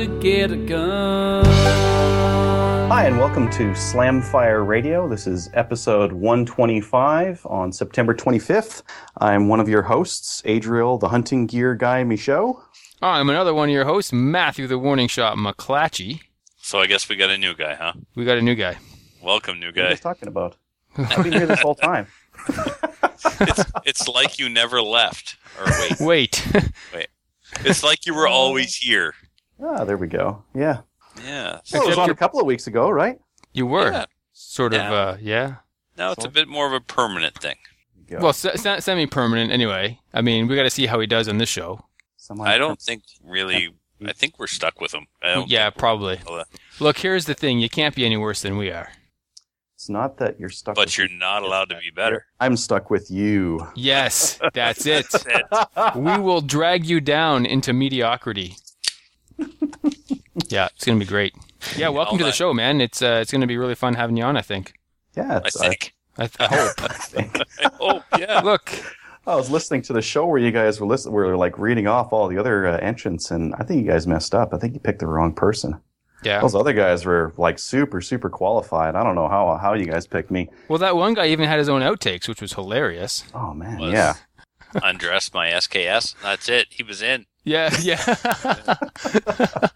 To get a gun. Hi, and welcome to Slamfire Radio. This is episode 125 on September 25th. I'm one of your hosts, Adriel, the hunting gear guy, Michaud. I'm another one of your hosts, Matthew the Warning Shot McClatchy. So I guess we got a new guy, huh? We got a new guy. Welcome, new guy. What are you guy. talking about? I've been here this whole time. It's, it's like you never left. Or wait, Wait. it's like you were always here. Ah, there we go. Yeah. Yeah. Well, it was on a couple of weeks ago, right? you were. Yeah. Sort of, Yeah. uh, yeah. Now it's a bit more of a permanent thing. There you go. Well, se- se- semi permanent anyway. I mean, we got to see how he does on this show. Someone- I don't think really. I think we're stuck with him. I don't Yeah, probably. Look, here's the thing you can't be any worse than we are. It's not that you're stuck. But with you're not allowed to be better. I'm stuck with you. Yes, that's it. That's it. we will drag you down into mediocrity. yeah, it's going to be great. Yeah, welcome to the show, man. It's uh, it's going to be really fun having you on, I think. Yeah, I think. I, I hope. I think. Oh yeah. Look, I was listening to the show where you guys were listen- were like reading off all the other uh, entrants, and I think you guys messed up. I think you picked the wrong person. yeah. Those other guys were like super, super qualified. I don't know how how you guys picked me. Well, that one guy even had his own outtakes, which was hilarious. Oh man, Was- yeah. Undressed my SKS. That's it. He was in. Yeah, yeah.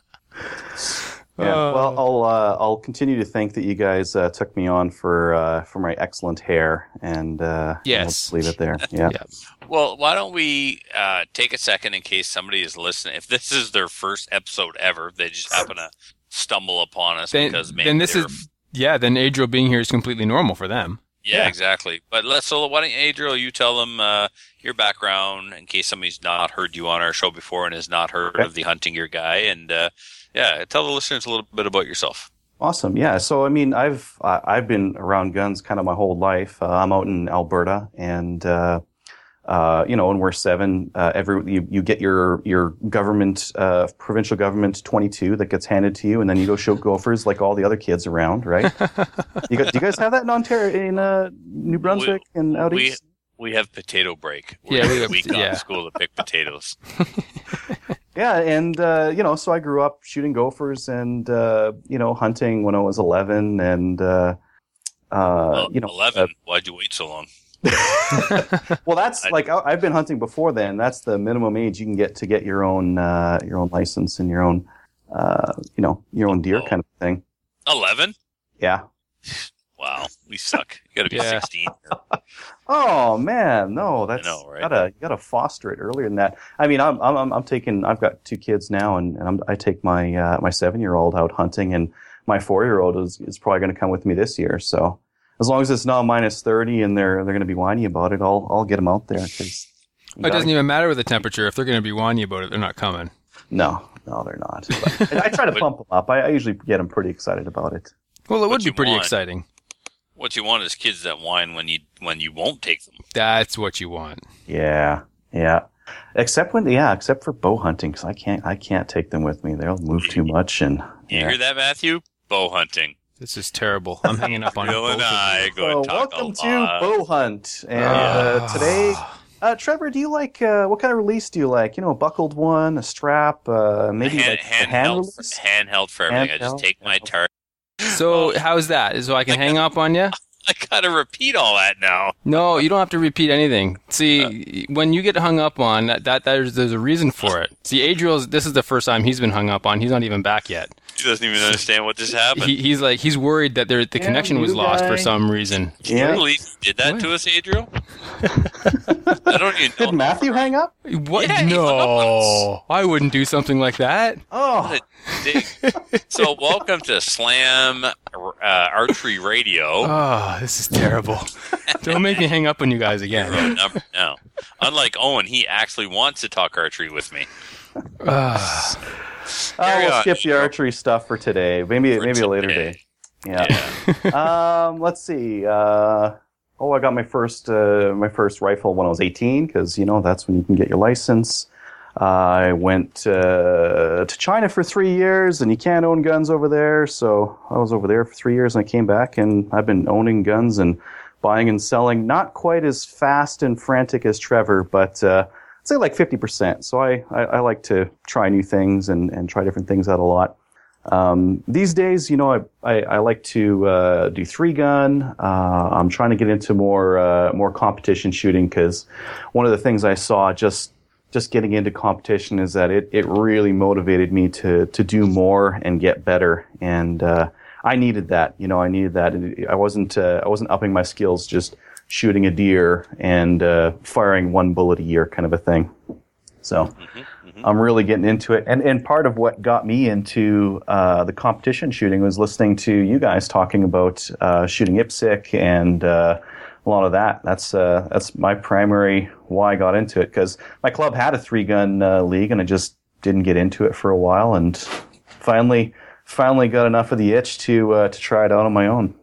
Yeah. Uh, well, I'll uh, I'll continue to think that you guys uh, took me on for uh, for my excellent hair, and uh, Yes. I'll leave it there. Yeah. Yeah. Well, why don't we uh, take a second in case somebody is listening? If this is their first episode ever, they just happen to stumble upon us then, because maybe then this is yeah. Then Adriel being here is completely normal for them. Yeah, Yeah. exactly. But let's so why don't you, Adriel, you tell them uh, your background in case somebody's not heard you on our show before and has not heard Okay. of the hunting gear guy, and uh, yeah, tell the listeners a little bit about yourself. Awesome. Yeah. So I mean, I've I've been around guns kind of my whole life. Uh, I'm out in Alberta, and uh, you know, and we're seven. Uh, every you, you get your your government uh, provincial government 22 that gets handed to you, and then you go shoot gophers like all the other kids around, right? you got, do you guys have that in Ontario, in uh, New Brunswick, and out we- east? We have potato break. Yeah, We're we have- week off yeah. school to pick potatoes. Yeah, and uh, you know, so I grew up shooting gophers and uh, you know hunting when I was 11, and uh, uh, Well, you know, eleven. Why'd you wait so long? well, that's like I- I've been hunting before. Then that's the minimum age you can get to get your own uh, your own license and your own uh, you know your own deer Oh. kind of thing. Eleven. Yeah. Wow, we suck. You got to be Yeah. sixteen. Oh man, no, that's know, right? you gotta you gotta foster it earlier than that. I mean, I'm I'm I'm- I'm taking I've got two kids now, and, and I'm, I take my uh, my seven year old out hunting, and my four year old is is probably going to come with me this year. So as long as it's not minus thirty and they're they're going to be whiny about it, I'll I'll get them out there. 'cause you It doesn't even matter with the temperature. If they're going to be whiny about it, they're not coming. No, no, they're not. But I, I try to pump them up. I, I usually get them pretty excited about it. Well, it What would be pretty want. exciting. What you want is kids that whine when you when you won't take them. That's what you want. Yeah, yeah. Except when, yeah, except for bow hunting, because I can't, I can't take them with me. They'll move too much, and You hear that, Matthew? Bow hunting. This is terrible. I'm hanging up on Bill and. I go So and talk welcome a to lot. bow hunt, and uh, Ah. today, uh, Trevor, do you like uh, what kind of release do you like? You know, a buckled one, a strap, uh, maybe hand, like a hand handheld, release. for, handheld for everything. I just take my target. So how's that? So I can hang up on you? I gotta repeat all that now. No, you don't have to repeat anything. See, when you get hung up on, that, that there's there's a reason for it. See, Adriel's this is the first time he's been hung up on. He's not even back yet. He doesn't even understand what just happened. He, he's like he's worried that there, the Yeah, connection was you lost for some reason. Can you Yeah. believe he did that What? to us, Adriel? I don't even know. Did Matthew hang up? What? Yeah, he up no, I wouldn't do something like that. Oh, so, welcome to Slam uh, Archery Radio. Oh, this is terrible. don't make me hang up on you guys again. No. Unlike Owen, he actually wants to talk archery with me. Ah, Carry we'll on, skip the archery stuff for today. Maybe For maybe a later day. Yeah. um, let's see. Uh, oh, I got my first uh, my first rifle when I was 18 because you know that's when you can get your license. I went uh, to China for three years, and you can't own guns over there. So I was over there for three years, and I came back, and I've been owning guns and buying and selling. Not quite as fast and frantic as Trevor, but uh, I'd say like 50%. So I, I, I like to try new things and, and try different things out a lot. Um, these days, you know, I, I, I like to uh, do three gun. Uh, I'm trying to get into more uh, more competition shooting because one of the things I saw just just getting into competition is that it, it really motivated me to to do more and get better. And uh, I needed that. You know, I needed that. I wasn't uh, I wasn't upping my skills just shooting a deer and uh, firing one bullet a year kind of a thing. So. I'm really getting into it. And and part of what got me into uh, the competition shooting was listening to you guys talking about uh, shooting IPSC and uh, a lot of that. That's uh, that's my primary why I got into it because my club had a three gun uh, league and I just didn't get into it for a while and finally finally got enough of the itch to uh, to try it out on my own.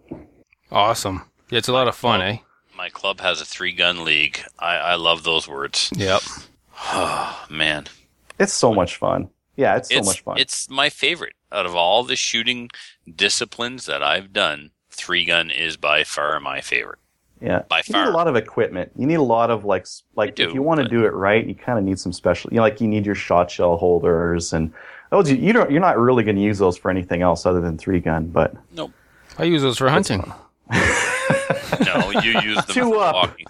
awesome. Yeah, it's a lot of fun, eh? My club has a three gun league. I, I love those words. Yep. Oh, man. It's so much fun. Yeah, it's so it's, much fun. It's my favorite. Out of all the shooting disciplines that I've done, three gun is by far my favorite. Yeah, By you need far. a lot of equipment. You need a lot of like, like You if you want to but- do it right, you kind of need some special. You know, like you need your shot shell holders and those. You, you don't. You're not really going to use those for anything else other than three gun. But Nope. I use those for hunting. No, you use them Two for up. walking.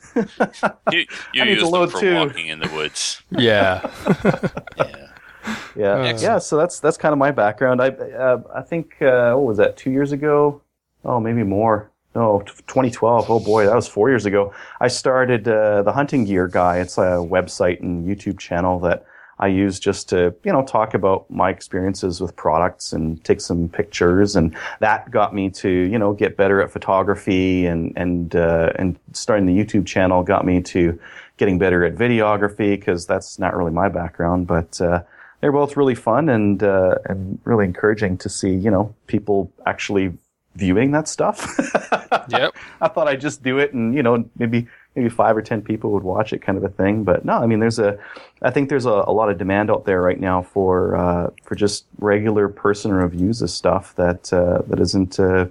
You, you I use them for two. walking in the woods. Yeah. Yeah. yeah, Excellent. yeah. So that's that's kind of my background. I uh, I think uh, what was that? Two years ago? Oh, maybe more. No, t- 2012. Oh boy, that was four years ago. I started uh, the Hunting Gear Guy. It's a website and YouTube channel that I use just to you know talk about my experiences with products and take some pictures, and that got me to you know get better at photography and and uh, and starting the YouTube channel got me to getting better at videography because that's not really my background, but. Uh, they're both really fun and uh, and really encouraging to see you know people actually viewing that stuff. Yep. I thought I'd just do it and you know maybe maybe five or ten people would watch it kind of a thing. But no, I mean there's a I think there's a, a lot of demand out there right now for uh, for just regular person reviews of stuff that uh, that isn't uh,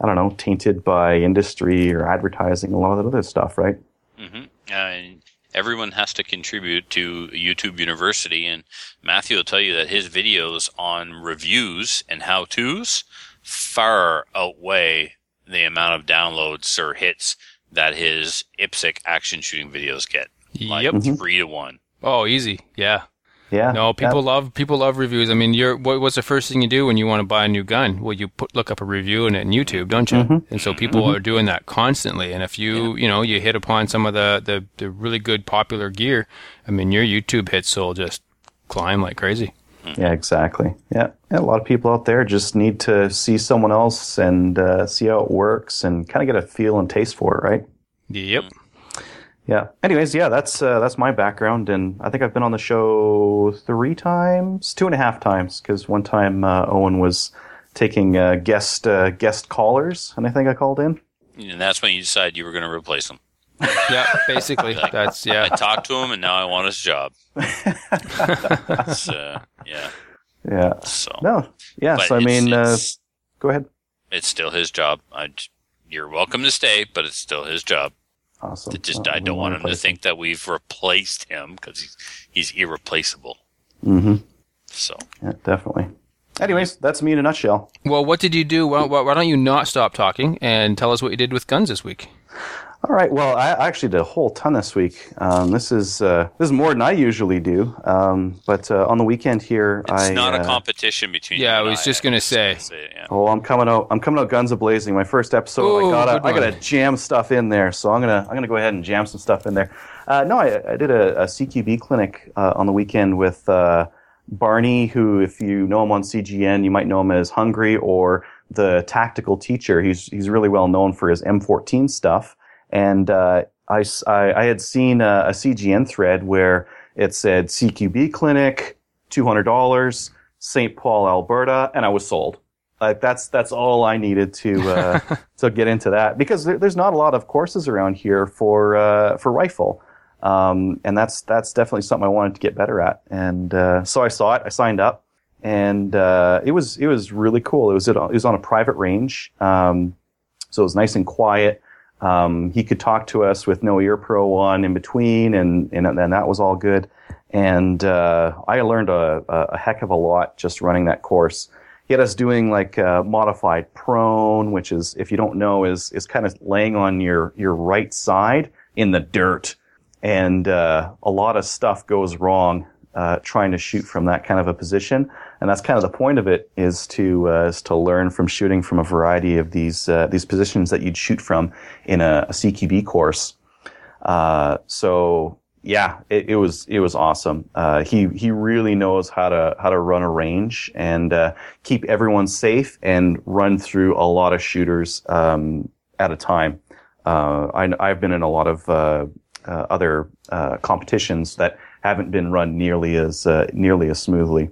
I don't know tainted by industry or advertising a lot of that other stuff, right? Mm-hmm. Everyone has to contribute to YouTube University, and Matthew will tell you that his videos on reviews and how tos far outweigh the amount of downloads or hits that his IPSC action shooting videos get. Like Yep. three to one. Oh, easy. Yeah. Yeah. No, that- people love people love reviews. I mean, you're what, what's the first thing you do when you want to buy a new gun? Well, you put look up a review in it in YouTube, don't you? Mm-hmm. And so people are doing that constantly. And if you you know you hit upon some of the, the the really good popular gear, I mean, your YouTube hits will just climb like crazy. Yeah, exactly. Yeah. yeah, a lot of people out there just need to see someone else and uh, see how it works and kind of get a feel and taste for it, right? Yep. Yeah. Anyways, yeah, that's uh, that's my background, and I think I've been on the show three times, two and a half times, because one time uh, Owen was taking uh, guest uh, guest callers, and I think I called in. And that's when you decided you were going to replace him. Yeah. Basically, that's yeah. I talked to him, and now I want his job. so, yeah. Yeah. So, No. Yeah. but so I mean, uh, go ahead. it's still his job. I, you're welcome to stay, but it's still his job. Awesome. It just I don't want him to replace think that we've replaced him because he's he's irreplaceable. Mm-hmm. So Yeah, definitely. Anyways, that's me in a nutshell. Well, what did you do? Why, why, why don't you not stop talking and tell us what you did with guns this week? All right. Well, I I actually did a whole ton this week. Um, this is uh, this is more than I usually do. Um, but uh, on the weekend here, it's I not uh, a competition between. Yeah, you I and was just gonna say. it, yeah. Oh, I'm coming out. I'm coming out guns a blazing. My first episode. Ooh, I gotta I gotta jam stuff in there. So I'm gonna I'm gonna go ahead and jam some stuff in there. Uh, no, I, I did a, a CQB clinic uh, on the weekend with uh, Barney, who, if you know him on CGN, you might know him as Hungry or the tactical teacher. He's he's really well known for his M14 stuff. And uh, I, I had seen a, a CGN thread where it said CQB clinic, two hundred dollars, St. Paul, Alberta, and I was sold. Like that's that's all I needed to uh, to get into that because there, there's not a lot of courses around here for uh, for rifle, um, and that's that's definitely something I wanted to get better at. And uh, so I saw it, I signed up, and uh, it was it was really cool. It was it was on a private range, um, so it was nice and quiet. Um, he could talk to us with no ear pro on in between, and and, and that was all good. And uh, I learned a, a heck of a lot just running that course. He had us doing like uh, modified prone, which is, if you don't know, is is kind of laying on your your right side in the dirt, and uh, a lot of stuff goes wrong uh, trying to shoot from that kind of a position. And that's kind of the point of it is to uh, is to learn from shooting from a variety of these uh, these positions that you'd shoot from in a, a CQB course. Uh, so yeah, it, it, was it was awesome. Uh, he he really knows how to how to run a range and uh, keep everyone safe and run through a lot of shooters um, at a time. Uh, I, I've been in a lot of other uh, competitions that haven't been run nearly as nearly as smoothly.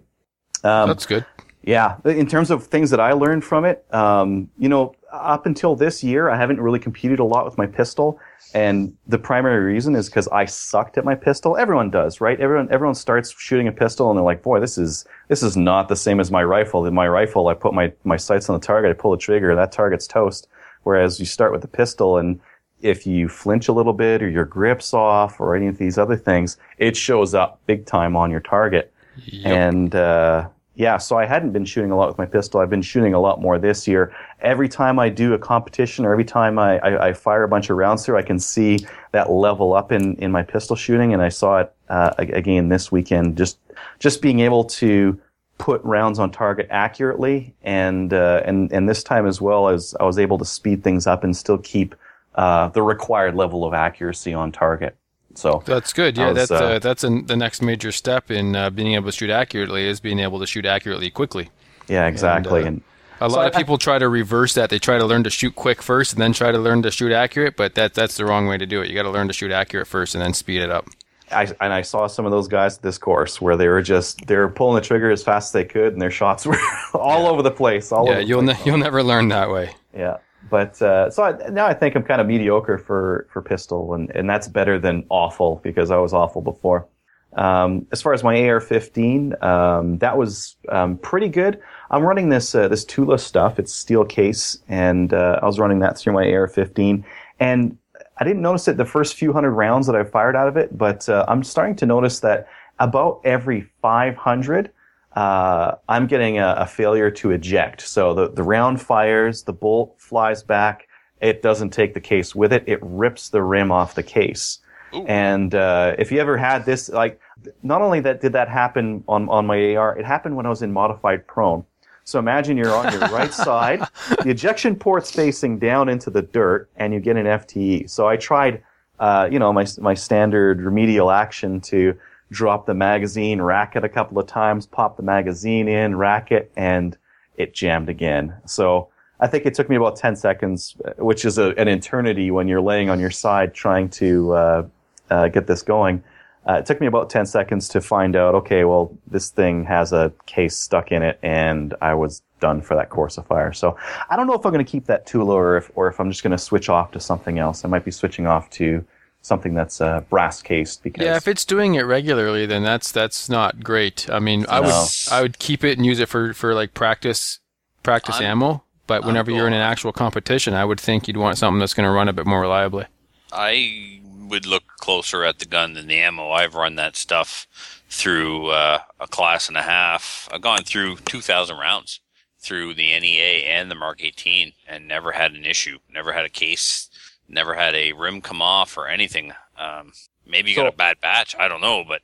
Um, That's good. Yeah, in terms of things that I learned from it, um, you know, up until this year, I haven't really competed a lot with my pistol, and the primary reason is because I sucked at my pistol. Everyone does, right? Everyone everyone starts shooting a pistol, and they're like, "Boy, this is this is not the same as my rifle. In my rifle, I put my my sights on the target, I pull the trigger, that target's toast." Whereas you start with a pistol, and if you flinch a little bit, or your grip's off, or any of these other things, it shows up big time on your target. Yep. And uh, yeah, so I hadn't been shooting a lot with my pistol. I've been shooting a lot more this year. Every time I do a competition or every time I, I, I fire a bunch of rounds through, I can see that level up in, in my pistol shooting. And I saw it uh, again this weekend. Just just being able to put rounds on target accurately, and uh, and and this time as well as I was able to speed things up and still keep uh, the required level of accuracy on target. So that's good. Yeah, was, that's uh, that's an, the next major step in uh, being able to shoot accurately is being able to shoot accurately quickly. Yeah, exactly. And, uh, and a lot of people try to reverse that. They try to learn to shoot quick first and then try to learn to shoot accurate, but that that's the wrong way to do it. You got to learn to shoot accurate first and then speed it up. I, and I saw some of those guys at this course where they were just they were pulling the trigger as fast as they could, and their shots were all over the place. All yeah, you'll ne- you'll never learn that way. Yeah. But uh, so I, now I think I'm kind of mediocre for for pistol, and, and that's better than awful because I was awful before. Um, as far as my AR-15, um, that was um, pretty good. I'm running this uh, this Tula stuff. It's steel case, and uh, I was running that through my AR-15, and I didn't notice it the first few hundred rounds that I fired out of it, but uh, I'm starting to notice that about every 500 uh, I'm getting a, a, failure to eject. So the, the round fires, the bolt flies back. It doesn't take the case with it. It rips the rim off the case. Ooh. And uh, if you ever had this, like, not only that did that happen on, on my AR, it happened when I was in modified prone. So imagine you're on your right side, the ejection port's facing down into the dirt, and you get an FTE. So I tried, uh, you know, my my standard remedial action to drop the magazine, rack it a couple of times, pop the magazine in, rack it, and it jammed again. So I think it took me about 10 seconds, which is a, an eternity when you're laying on your side trying to uh, uh, get this going. Uh, it took me about 10 seconds to find out, okay, well, this thing has a case stuck in it, and I was done for that course of fire. So I don't know if I'm going to keep that Tula or if, or if I'm just going to switch off to something else. I might be switching off to something that's uh, brass cased because yeah if it's doing it regularly then that's that's not great. I mean i no. would i would keep it and use it for for like practice practice I'm, ammo. But whenever you're in an actual competition i would think you'd want something that's going to run a bit more reliably. I would look closer at the gun than the ammo. I've run that stuff through uh, a class and a half. I've gone through 2000 rounds through the nea and the mark 18 and never had an issue never had a case never had a rim come off or anything. Um, maybe you so, got a bad batch. I don't know, but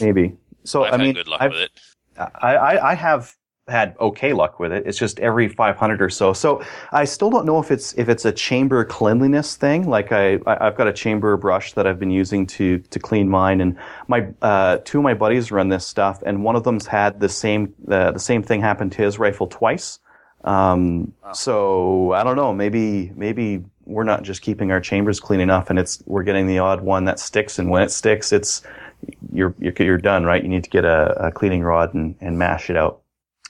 maybe. So I've I mean, good luck I've, with it. I, I, I have had okay luck with it. It's just every 500 or so. So I still don't know if it's if it's a chamber cleanliness thing. Like I I've got a chamber brush that I've been using to to clean mine, and my uh, two of my buddies run this stuff, and one of them's had the same uh, the same thing happen to his rifle twice. Um, wow. So I don't know. Maybe maybe we're not just keeping our chambers clean enough, and it's we're getting the odd one that sticks, and when it sticks, it's you're you're, you're done, right? You need to get a, a cleaning rod and, and mash it out.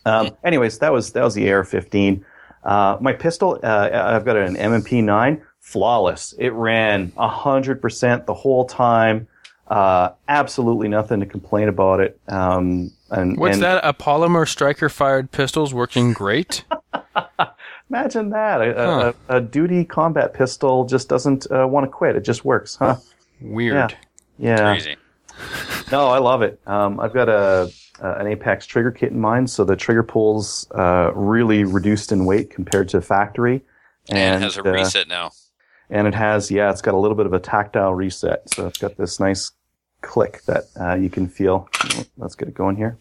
Um, anyways, that was that was the AR-15. Uh, my pistol, uh, I've got an M&P 9, flawless. It ran hundred percent the whole time. Uh, absolutely nothing to complain about it. Um, and What's and that? A polymer striker fired pistols working great? Imagine that a, a, a, a duty combat pistol just doesn't uh, want to quit. It just works, huh? Weird. Yeah. Crazy. No, I love it. Um, I've got a, a an Apex trigger kit in mind, so the trigger pull's uh, really reduced in weight compared to factory, And, it has a uh, reset now. and it has yeah, it's got a little bit of a tactile reset, so it's got this nice click that uh, you can feel. Let's get it going here.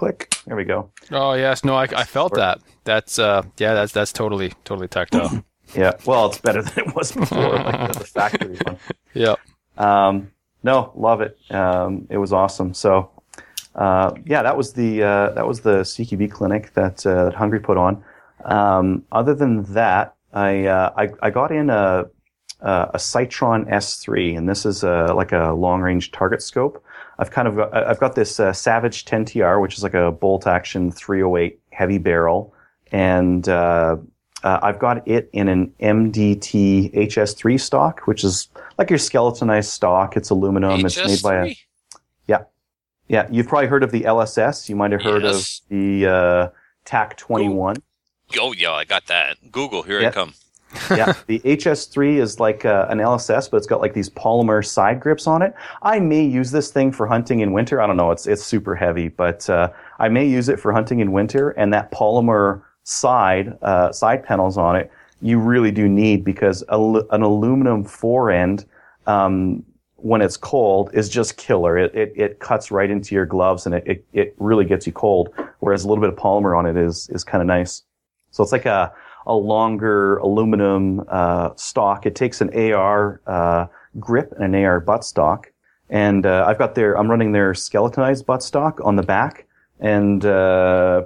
Click. There we go. Oh yes, no, I, I felt that. That's uh, yeah, that's that's totally totally tactile. Yeah. Well, it's better than it was before, like the, the factory one. yeah. Um, no, love it. Um, it was awesome. So, uh, yeah, that was the uh, that was the CQB clinic that uh, that Hungry put on. Um, other than that, I, uh, I I got in a a Sightron S3, and this is a, like a long range target scope. I've kind of got, I've got this uh, Savage 10TR, which is like a bolt action 308 heavy barrel, and uh, uh, I've got it in an MDT HS3 stock, which is like your skeletonized stock. It's aluminum. It's made by a HS3? yeah. You've probably heard of the LSS. You might have heard Yes. of the uh, TAC 21. Oh, yeah, I got that. Google, here I Yep. come. yeah, the HS3 is like uh, an LSS, but it's got like these polymer side grips on it. I may use this thing for hunting in winter. I don't know. It's it's super heavy, but uh, I may use it for hunting in winter. And that polymer side uh, side panels on it, you really do need because an aluminum fore end. Um, when it's cold is just killer. It, it, it cuts right into your gloves and it, it, it really gets you cold. Whereas a little bit of polymer on it is, is kind of nice. So it's like a, a longer aluminum uh, stock. It takes an AR uh, grip and an AR buttstock, and uh, I've got their. I'm running their skeletonized buttstock on the back, and uh,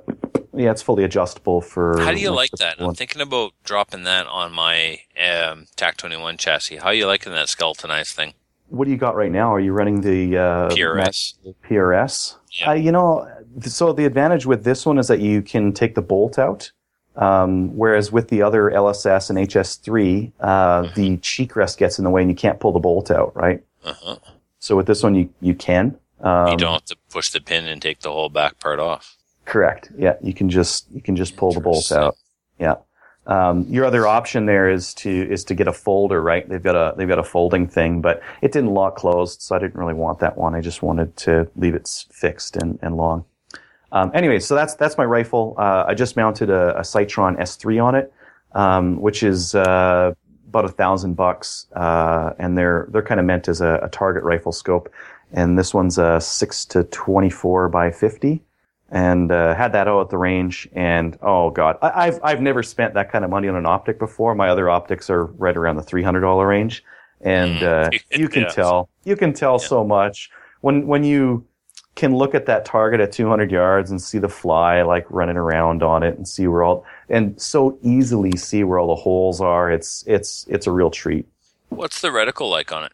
yeah, it's fully adjustable for. How do you like that? people. I'm thinking about dropping that on my um, TAC 21 chassis. How are you liking that skeletonized thing? What do you got right now? Are you running the uh, PRS. PRS? Yeah. Uh, you know, so the advantage with this one is that you can take the bolt out. Um, whereas with the other LSS and HS3, uh, the cheek rest gets in the way and you can't pull the bolt out, right? Uh-huh. So with this one, you, you can. Um, you don't have to push the pin and take the whole back part off. Correct. Yeah, you can just you can just pull the bolt out. Yeah. Um, your other option there is to is to get a folder, right? They've got a they've got a folding thing, but it didn't lock closed, so I didn't really want that one. I just wanted to leave it fixed and, and long. Um, anyway, so that's that's my rifle. Uh, I just mounted a, a Sightron S3 on it, um, which is uh, about a thousand bucks, uh, and they're they're kind of meant as a, a target rifle scope. And this one's a six to twenty four by fifty and uh, had that out at the range. And oh god, I, I've I've never spent that kind of money on an optic before. My other optics are right around the three hundred dollar range, and uh, you can Yeah. tell you can tell so much when when you can look at that target at 200 yards and see the fly like running around on it and see where all and so easily see where all the holes are. It's it's it's a real treat. What's the reticle like on it?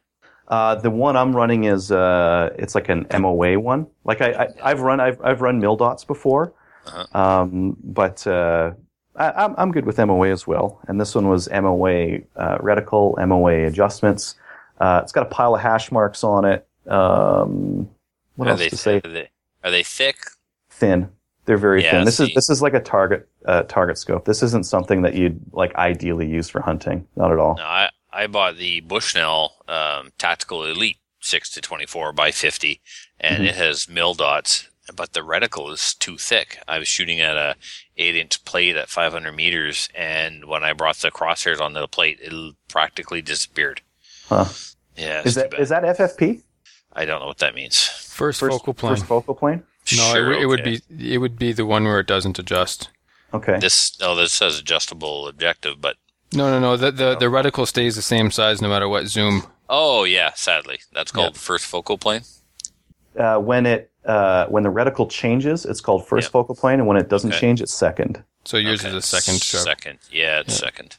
Uh, the one I'm running is uh, it's like an MOA one. Like I, I I've run I've I've run mil dots before, Uh-huh. um, but uh, I, I'm I'm good with MOA as well. And this one was MOA uh, reticle, MOA adjustments. Uh, it's got a pile of hash marks on it. Um, what are else they, to say? Are they, are they thick? Thin. They're very Yeah, thin. This see. is this is like a target uh, target scope. This isn't something that you'd like ideally use for hunting. Not at all. No, I, I bought the Bushnell um, Tactical Elite 6 to 24 by 50, and Mhm. it has mil dots, but the reticle is too thick. I was shooting at a 8 inch plate at 500 meters, and when I brought the crosshairs onto the plate, it practically disappeared. Huh. Yeah, Is that is that FFP? I don't know what that means. First, focal plane. First focal plane. no, Sure, it, w- it would be it would be the one where it doesn't adjust. Okay. This no, this says adjustable objective, but No, no, no. The the, the reticle stays the same size no matter what zoom. oh yeah, sadly, that's called first focal plane. uh, when it uh, when the reticle changes, it's called first Yep. focal plane, and when it doesn't Okay. change, it's second. So yours Okay, is a second. Trevor. Second, yeah, it's second.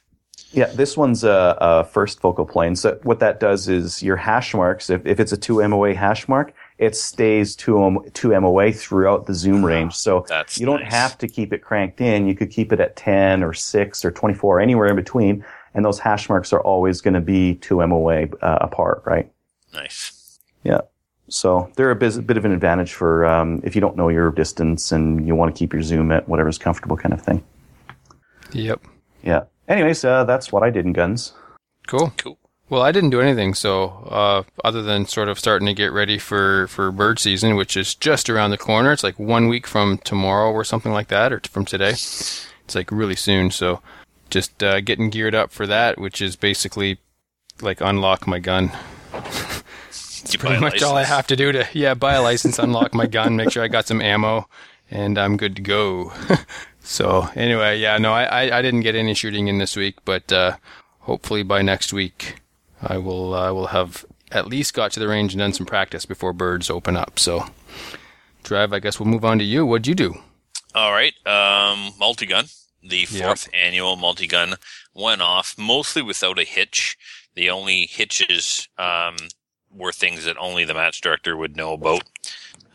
Yeah, this one's a, a, first focal plane. So what that does is your hash marks, if, if it's a 2 MOA hash mark, it stays 2, 2 MOA throughout the zoom range. So That's you don't nice. have to keep it cranked in. You could keep it at 10 or 6 or 24, anywhere in between. And those hash marks are always going to be 2 MOA uh, apart, right? Nice. Yeah. So they're a bit, bit of an advantage for um, if you don't know your distance and you want to keep your zoom at whatever's comfortable kind of thing. Yep. Yeah. Anyways, uh, that's what I did in guns. Cool. Cool. Well, I didn't do anything, so uh, other than sort of starting to get ready for, for bird season, which is just around the corner. It's like one week from tomorrow or something like that, or t- from today. It's like really soon. So just uh, getting geared up for that, which is basically like unlock my gun. It's Pretty much all I have to do to yeah buy a license, unlock my gun, make sure I got some ammo, and I'm good to go. so anyway, yeah, no, I, I, I didn't get any shooting in this week, but uh, hopefully by next week I will I will have at least got to the range and done some practice before birds open up. So, Trev, I guess we'll move on to you. What'd you do? All right. Um, multi-gun. The fourth annual multi-gun went off mostly without a hitch. The only hitches um, were things that only the match director would know about.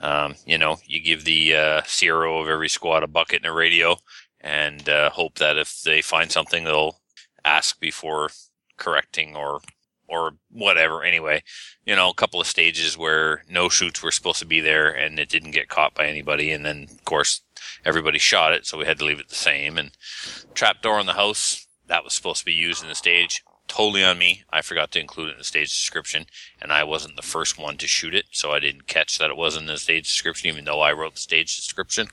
Um, you know, you give the uh, CRO of every squad a bucket and a radio, and uh, hope that if they find something, they'll ask before correcting or or whatever. Anyway, you know, a couple of stages where no shoots were supposed to be there, and it didn't get caught by anybody, and then of course everybody shot it, so we had to leave it the same. And trap door in the house that was supposed to be used in the stage. Totally on me. I forgot to include it in the stage description, and I wasn't the first one to shoot it, so I didn't catch that it wasn't in the stage description, even though I wrote the stage description.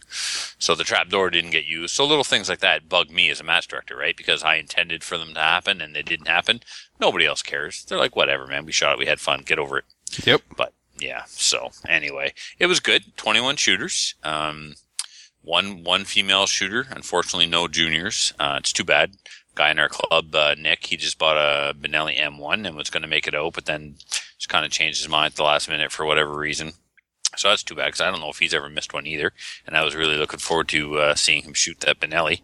So the trapdoor didn't get used. So little things like that bug me as a match director, right? Because I intended for them to happen and they didn't happen. Nobody else cares. They're like, whatever, man. We shot it. We had fun. Get over it. Yep. But yeah, so anyway, it was good. 21 shooters. Um, one, one female shooter. Unfortunately, no juniors. Uh, it's too bad. Guy in our club, uh, Nick, he just bought a Benelli M1 and was going to make it out, but then just kind of changed his mind at the last minute for whatever reason. So that's too bad because I don't know if he's ever missed one either. And I was really looking forward to uh, seeing him shoot that Benelli.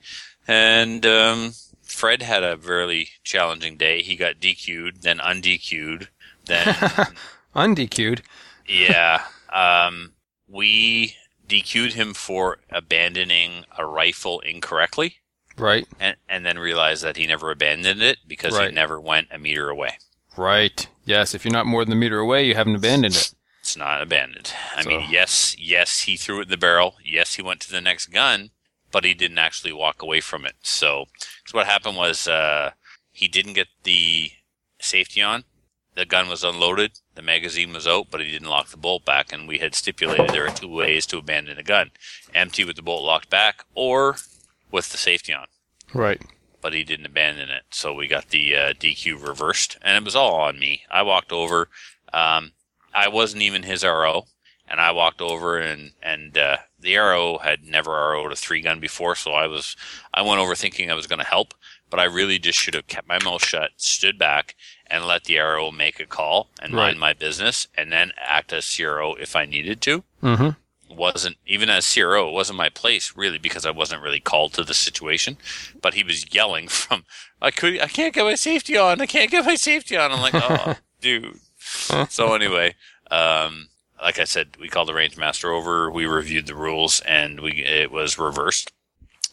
And um, Fred had a very challenging day. He got DQ'd, then undQ'd, then UndQ'd. yeah. Um, we DQ'd him for abandoning a rifle incorrectly Right. and, and then realized that he never abandoned it because Right. he never went a meter away. Right. Yes. If you're not more than a meter away, you haven't abandoned it. It's not abandoned. I So- mean, yes, yes, he threw it in the barrel. Yes, he went to the next gun, but he didn't actually walk away from it. So, so what happened was uh, he didn't get the safety on. The gun was unloaded. The magazine was out, but he didn't lock the bolt back. And we had stipulated there are two ways to abandon a gun: empty with the bolt locked back, or with the safety on. Right. But he didn't abandon it, so we got the uh, DQ reversed, and it was all on me. I walked over. Um, I wasn't even his RO, and I walked over and and uh, the RO had never RO'd a three gun before, so I was I went over thinking I was going to help, but I really just should have kept my mouth shut, stood back, and let the RO make a call and Right. mind my business, and then act as CRO if I needed to Mm-hmm. Wasn't even as CRO, it wasn't my place really because I wasn't really called to the situation. But he was yelling from, "I could, I can't get my safety on. I can't get my safety on." I'm like, "Oh, dude." so anyway, um, like I said, we called the range master over. We reviewed the rules, and we it was reversed.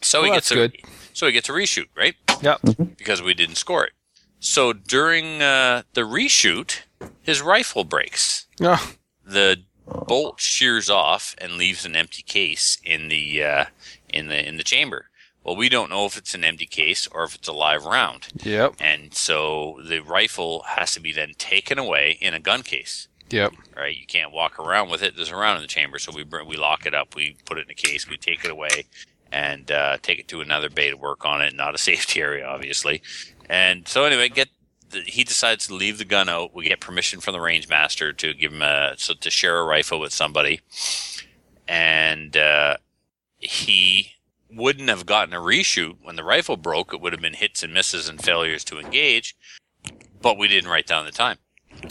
So he Well, gets a good. so he gets a reshoot, right? Yep. Because we didn't score it. So during uh, the reshoot, his rifle breaks Oh, the bolt shears off and leaves an empty case in the uh, in the in the chamber. Well, we don't know if it's an empty case or if it's a live round, yep. and so the rifle has to be then taken away in a gun case. Yep. Right, you can't walk around with it. There's a round in the chamber, so we bring, we lock it up. We put it in a case. We take it away and uh, take it to another bay to work on it. Not a safety area, obviously. And so anyway, get the, he decides to leave the gun out. We get permission from the range master to give him a so to share a rifle with somebody, and uh, he wouldn't have gotten a reshoot when the rifle broke. It would have been hits and misses and failures to engage, but we didn't write down the time.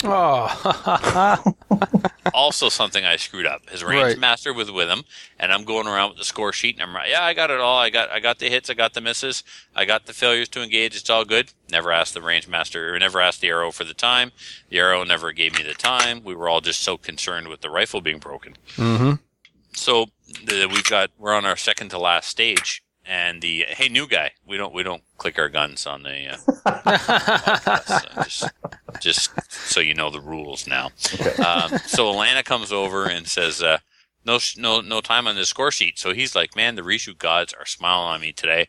Oh. also something I screwed up. His range Right. master was with him, and I'm going around with the score sheet, and I'm right. Yeah, I got it all. I got I got the hits, I got the misses, I got the failures to engage. It's all good. Never asked the range master, or never asked the RO for the time. The RO never gave me the time. We were all just so concerned with the rifle being broken. Mm-hmm. So the, we've got we're on our second to last stage, and the hey new guy, we don't we don't click our guns on the uh, podcast, uh, just just so you know the rules now. Um, so Alana comes over and says, uh, "No no no time on the score sheet." So he's like, "Man, the reshoot gods are smiling on me today."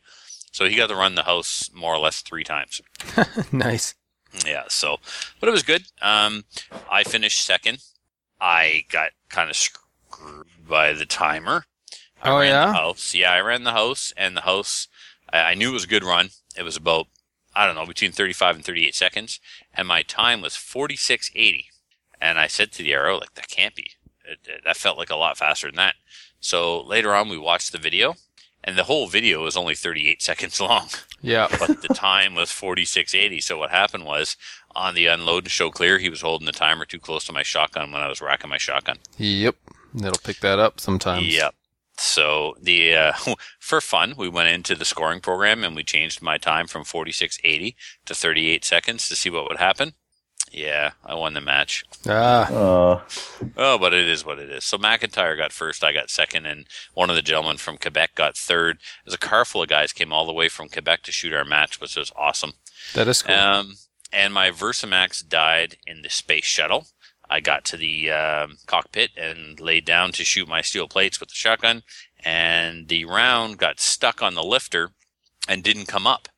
So he got to run the house more or less three times. nice. Yeah, so, but it was good. Um, I finished second. I got kind of screwed by the timer. I Oh, ran yeah? The house. Yeah, I ran the house, and the house, I, I knew it was a good run. It was about, I don't know, between 35 and 38 seconds, and my time was 46.80. And I said to the RO, like, that can't be. It, it- that felt like a lot faster than that. So later on, we watched the video, and the whole video was only 38 seconds long Yeah. but the time was 4680. So what happened was on the unload and show clear, he was holding the timer too close to my shotgun when I was racking my shotgun. Yep. It'll pick that up sometimes. Yep. So the uh, for fun, we went into the scoring program and we changed my time from 4680 to 38 seconds to see what would happen. Yeah, I won the match. Ah. Uh, Oh, but it is what it is. So McIntyre got first, I got second, and one of the gentlemen from Quebec got third. There's a car full of guys came all the way from Quebec to shoot our match, which was awesome. That is cool. Um, and my Versamax died in the space shuttle. I got to the um, cockpit and laid down to shoot my steel plates with the shotgun, and the round got stuck on the lifter and didn't come up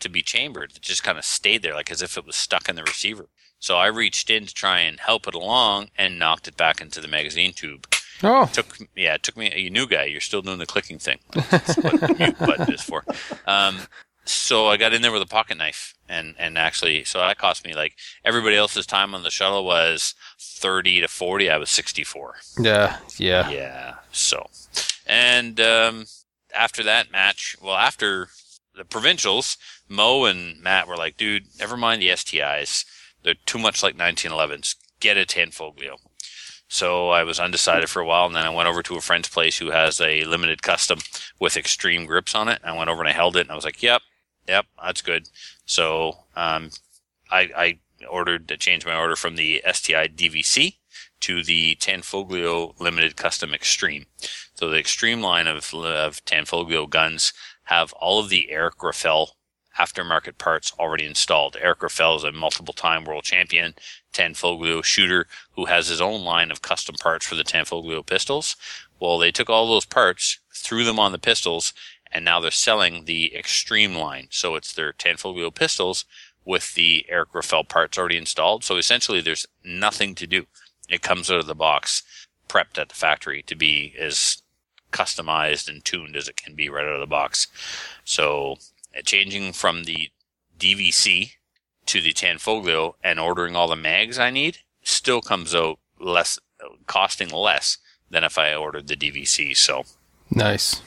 to be chambered. It just kind of stayed there, like as if it was stuck in the receiver. So I reached in to try and help it along and knocked it back into the magazine tube oh. took yeah it took me you new guy you're still doing the clicking thing that's what the mute button is for um, so i got in there with a pocket knife and and actually so that cost me like everybody else's time on the shuttle was 30 to 40 i was 64 Yeah. Yeah. yeah so and um, after that match well after the provincials mo and matt were like dude never mind the stis they're too much like 1911s get a tanfoglio so I was undecided for a while, and then I went over to a friend's place who has a limited custom with extreme grips on it. I went over and I held it, and I was like, "Yep, yep, that's good." So um, I, I ordered to change my order from the STI DVC to the Tanfoglio Limited Custom Extreme. So the Extreme line of, of Tanfoglio guns have all of the Eric Grauffel aftermarket parts already installed. Eric Grauffel is a multiple-time world champion Tanfoglio shooter who has his own line of custom parts for the Tanfoglio pistols. Well, they took all those parts, threw them on the pistols, and now they're selling the Extreme line. So it's their Tanfoglio pistols with the Eric Grauffel parts already installed. So essentially, there's nothing to do. It comes out of the box, prepped at the factory to be as customized and tuned as it can be right out of the box. So uh, changing from the DVC to the Tanfoglio and ordering all the mags I need still comes out less, costing less than if I ordered the DVC. So Nice.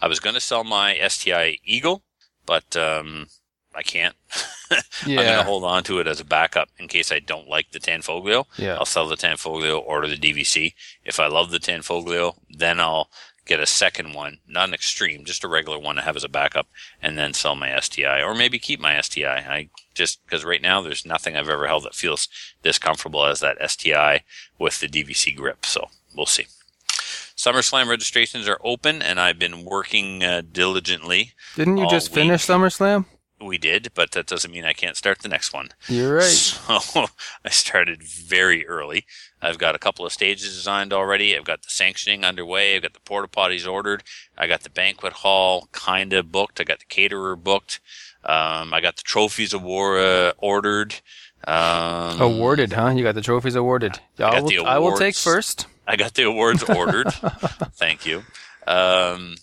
I was going to sell my STI Eagle, but um, I can't. I'm going to hold on to it as a backup in case I don't like the Tanfoglio. Yeah. I'll sell the Tanfoglio, order the DVC. If I love the Tanfoglio, then I'll get a second one, not an extreme, just a regular one to have as a backup, and then sell my STI, or maybe keep my STI. I just because right now there's nothing I've ever held that feels this comfortable as that STI with the DVC grip. So we'll see. SummerSlam registrations are open, and I've been working uh, diligently. Didn't you just week. finish SummerSlam? We did, but that doesn't mean I can't start the next one. You're right. So I started very early. I've got a couple of stages designed already. I've got the sanctioning underway. I've got the porta potties ordered. I got the banquet hall kind of booked. I got the caterer booked. Um, I got the trophies award, uh, ordered. Um, Awarded, huh? You got the trophies awarded. I will, I will take first. I got the awards ordered. Thank you. Um,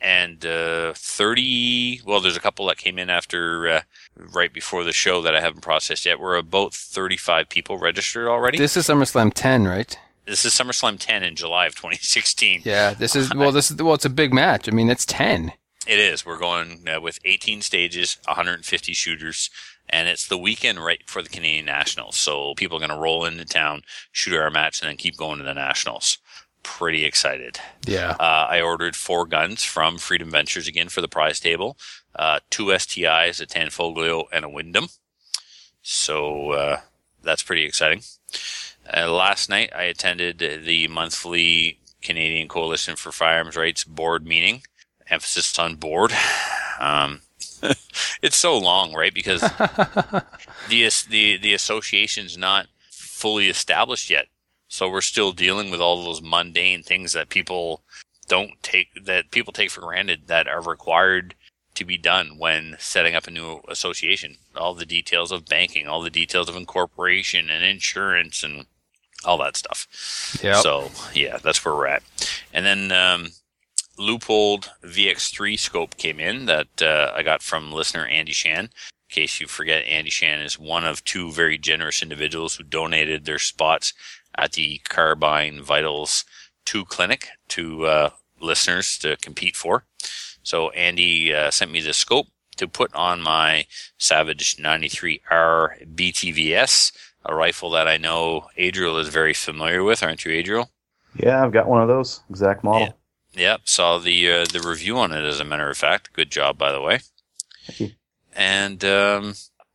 and uh, 30, well, there's a couple that came in after, uh, right before the show that I haven't processed yet. We're about 35 people registered already. This is SummerSlam 10, right? This is SummerSlam 10 in July of 2016. Yeah. This is well. This is well. It's a big match. I mean, it's 10. It is. We're going uh, with 18 stages, 150 shooters, and it's the weekend right for the Canadian Nationals. So people are going to roll into town, shoot our match, and then keep going to the Nationals. Pretty excited. Yeah. Uh, I ordered four guns from Freedom Ventures again for the prize table. Uh, two STIs, a Tanfoglio, and a Windham. So uh, that's pretty exciting. Uh, last night, I attended the monthly Canadian Coalition for Firearms Rights board meeting. Emphasis on board. Um, it's so long, right? Because the the the association's not fully established yet, so we're still dealing with all those mundane things that people don't take that people take for granted that are required to be done when setting up a new association. All the details of banking, all the details of incorporation and insurance and all that stuff. Yeah. So yeah, that's where we're at. And then um, Leupold VX3 scope came in that uh, I got from listener Andy Shan. In case you forget, Andy Shan is one of two very generous individuals who donated their spots at the Carbine Vitals 2 clinic to uh, listeners to compete for. So Andy uh, sent me the scope to put on my Savage 93R BTVS, a rifle that I know Adriel is very familiar with, aren't you, Adriel? Yeah, I've got one of those exact model. Yep, saw the uh, the review on it. As a matter of fact, good job by the way. Thank you. And um,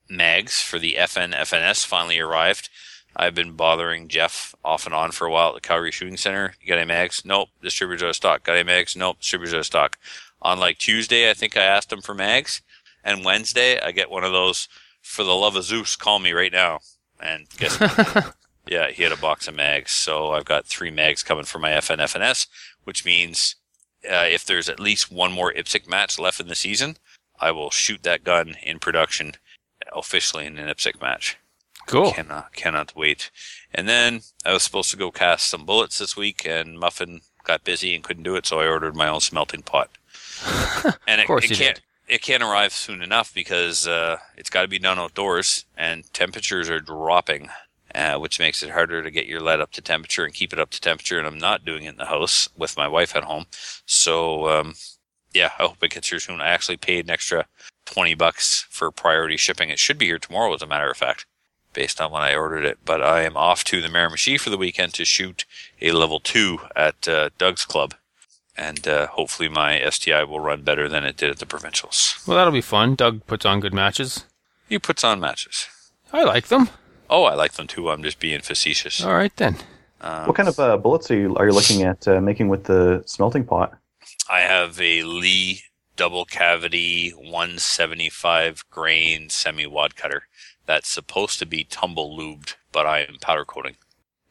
mags for the FN FNS finally arrived. I've been bothering Jeff off and on for a while at the Calgary Shooting Center. You got any mags? Nope. Distributors out of stock. Got any mags? Nope. Distributors out of stock. On like Tuesday, I think I asked him for mags, and Wednesday I get one of those. For the love of Zeus, call me right now. And guess what? yeah, he had a box of mags. So I've got three mags coming for my FN FNS, which means uh, if there's at least one more IPSC match left in the season, I will shoot that gun in production officially in an IPSC match. Cool. Cannot cannot wait. And then I was supposed to go cast some bullets this week, and Muffin got busy and couldn't do it, so I ordered my own smelting pot. and it, Of course it you can't did. it can't arrive soon enough because uh, it's got to be done outdoors, and temperatures are dropping. Uh, which makes it harder to get your lead up to temperature and keep it up to temperature. And I'm not doing it in the house with my wife at home. So, um, yeah, I hope it gets here soon. I actually paid an extra 20 bucks for priority shipping. It should be here tomorrow, as a matter of fact, based on when I ordered it. But I am off to the Miramichi for the weekend to shoot a level two at uh, Doug's Club. And uh, hopefully my STI will run better than it did at the provincials. Well, that'll be fun. Doug puts on good matches. He puts on matches. I like them. Oh, I like them too. I'm just being facetious. All right then. Um, What kind of uh, bullets are you are you looking at uh, making with the smelting pot? I have a Lee double cavity 175 grain semi wad cutter that's supposed to be tumble lubed, but I am powder coating.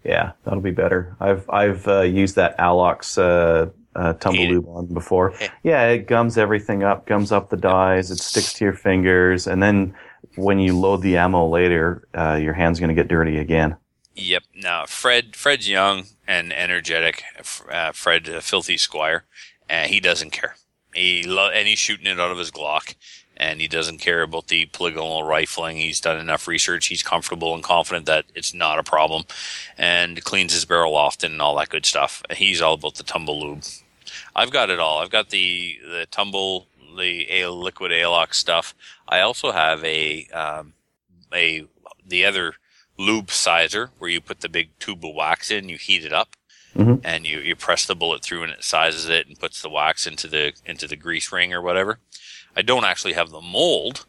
Yeah, that'll be better. I've I've uh, used that Alox uh, uh, tumble lube on before. Yeah, it gums everything up, gums up the dies, it sticks to your fingers, and then when you load the ammo later, uh, your hand's going to get dirty again. Yep. Now Fred, Fred's young and energetic. Uh, Fred, filthy squire, and he doesn't care. He lo- and he's shooting it out of his Glock, and he doesn't care about the polygonal rifling. He's done enough research. He's comfortable and confident that it's not a problem, and cleans his barrel often and all that good stuff. He's all about the tumble lube. I've got it all. I've got the the tumble, the a liquid Alox stuff. I also have a um, a the other lube sizer where you put the big tube of wax in, you heat it up, Mhm. and you, you press the bullet through and it sizes it and puts the wax into the into the grease ring or whatever. I don't actually have the mold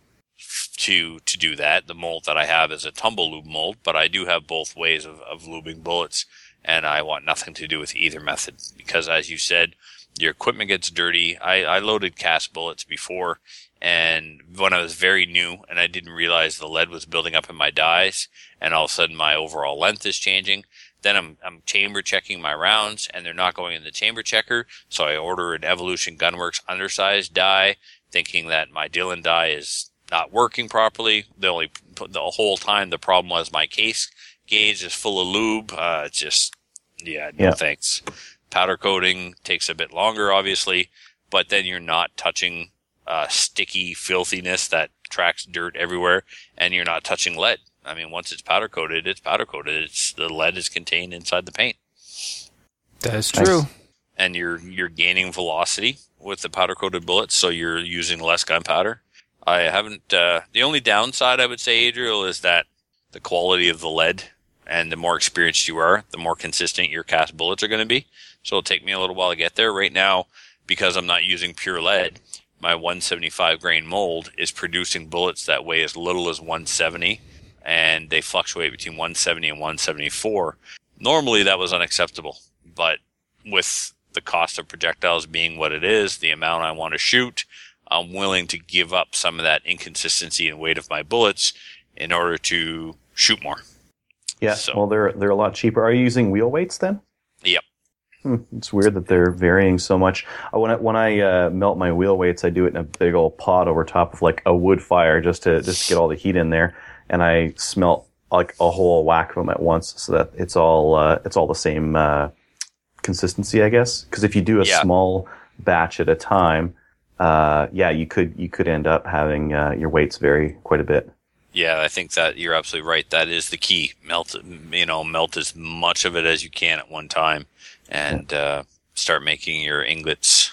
to to do that. The mold that I have is a tumble lube mold, but I do have both ways of, of lubing bullets, and I want nothing to do with either method because, as you said, your equipment gets dirty. I, I loaded cast bullets before, and when I was very new, and I didn't realize the lead was building up in my dies, and all of a sudden my overall length is changing. Then I'm I'm chamber checking my rounds, and they're not going in the chamber checker. So I order an Evolution Gunworks undersized die, thinking that my Dillon die is not working properly. The only the whole time the problem was my case gauge is full of lube. Uh, it's just yeah, no Yeah. thanks. Powder coating takes a bit longer, obviously, but then you're not touching uh, sticky filthiness that tracks dirt everywhere, and you're not touching lead. I mean, once it's powder coated, it's powder coated. It's the lead is contained inside the paint, That's Nice. true. and you're you're gaining velocity with the powder coated bullets, so you're using less gunpowder. I haven't. Uh, the only downside I would say, Adriel, is that the quality of the lead and the more experienced you are, the more consistent your cast bullets are going to be. So it'll take me a little while to get there. Right now, because I'm not using pure lead, my 175 grain mold is producing bullets that weigh as little as 170, and they fluctuate between 170 and 174. Normally, that was unacceptable, but with the cost of projectiles being what it is, the amount I want to shoot, I'm willing to give up some of that inconsistency and weight of my bullets in order to shoot more. Yeah. So, well, they're they're a lot cheaper. Are you using wheel weights then? Yep. It's weird that they're varying so much. Uh, when I, when I uh, melt my wheel weights, I do it in a big old pot over top of like a wood fire just to just to get all the heat in there, and I smelt like a whole whack of them at once, so that it's all uh, it's all the same uh, consistency, I guess. Because if you do a yeah. small batch at a time, uh, yeah, you could you could end up having uh, your weights vary quite a bit. Yeah, I think that you're absolutely right. That is the key. Melt, you know, melt as much of it as you can at one time, and yeah. uh, start making your ingots.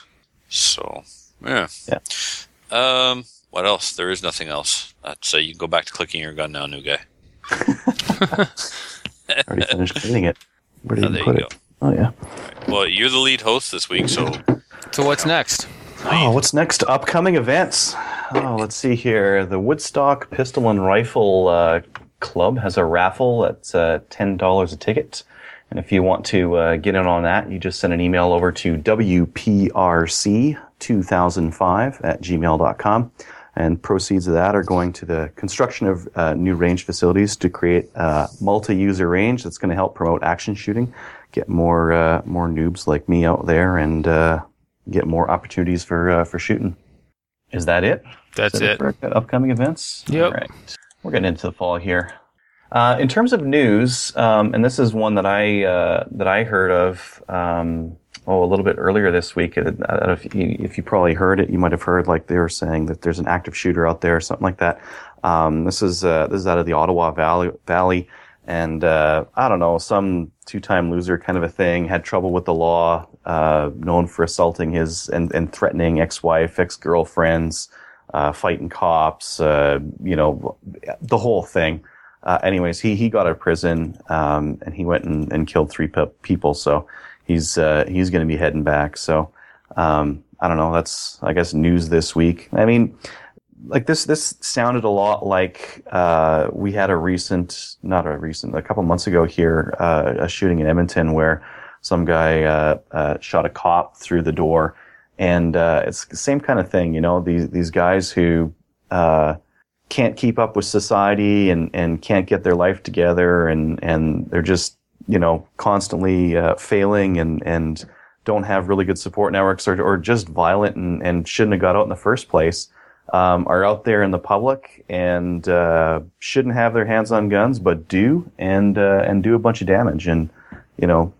So, yeah. Yeah. Um, what else? There is nothing else. So you can go back to clicking your gun now, new guy. Already finished cleaning it. Where did oh, you put you it? Go. Oh yeah. Right. Well, you're the lead host this week, so. So what's next? Oh, what's next? Upcoming events. Oh, let's see here. The Woodstock Pistol and Rifle uh, Club has a raffle that's uh, ten dollars a ticket. And if you want to uh, get in on that, you just send an email over to WPRC2005 at gmail.com. And proceeds of that are going to the construction of uh, new range facilities to create a multi-user range that's going to help promote action shooting, get more uh, more noobs like me out there, and uh, get more opportunities for uh, for shooting. Is that it? That's that it. For upcoming events. Yep. All right. We're getting into the fall here. Uh, in terms of news, um, and this is one that I uh, that I heard of um, oh a little bit earlier this week. Uh, if you, if you, probably heard it, you might have heard like they were saying that there's an active shooter out there or something like that. Um, this is uh, this is out of the Ottawa Valley, Valley and uh, I don't know some two-time loser kind of a thing. Had trouble with the law, known for assaulting his and, and threatening ex-wife, ex-girlfriends, uh, fighting cops, you know, the whole thing. Uh, anyways, he he got out of prison um, and he went and, and killed three pe- people. So he's uh, he's going to be heading back. So um, I don't know. That's I guess news this week. I mean, like this this sounded a lot like uh, we had a recent not a recent a couple months ago here uh, a shooting in Edmonton where some guy uh, uh shot a cop through the door and uh, it's the same kind of thing you know these these guys who uh, can't keep up with society and and can't get their life together and and they're just you know constantly failing and and don't have really good support networks or, or just violent and, and shouldn't have got out in the first place um, are out there in the public and uh, shouldn't have their hands on guns, but do and uh, and do a bunch of damage. And you know,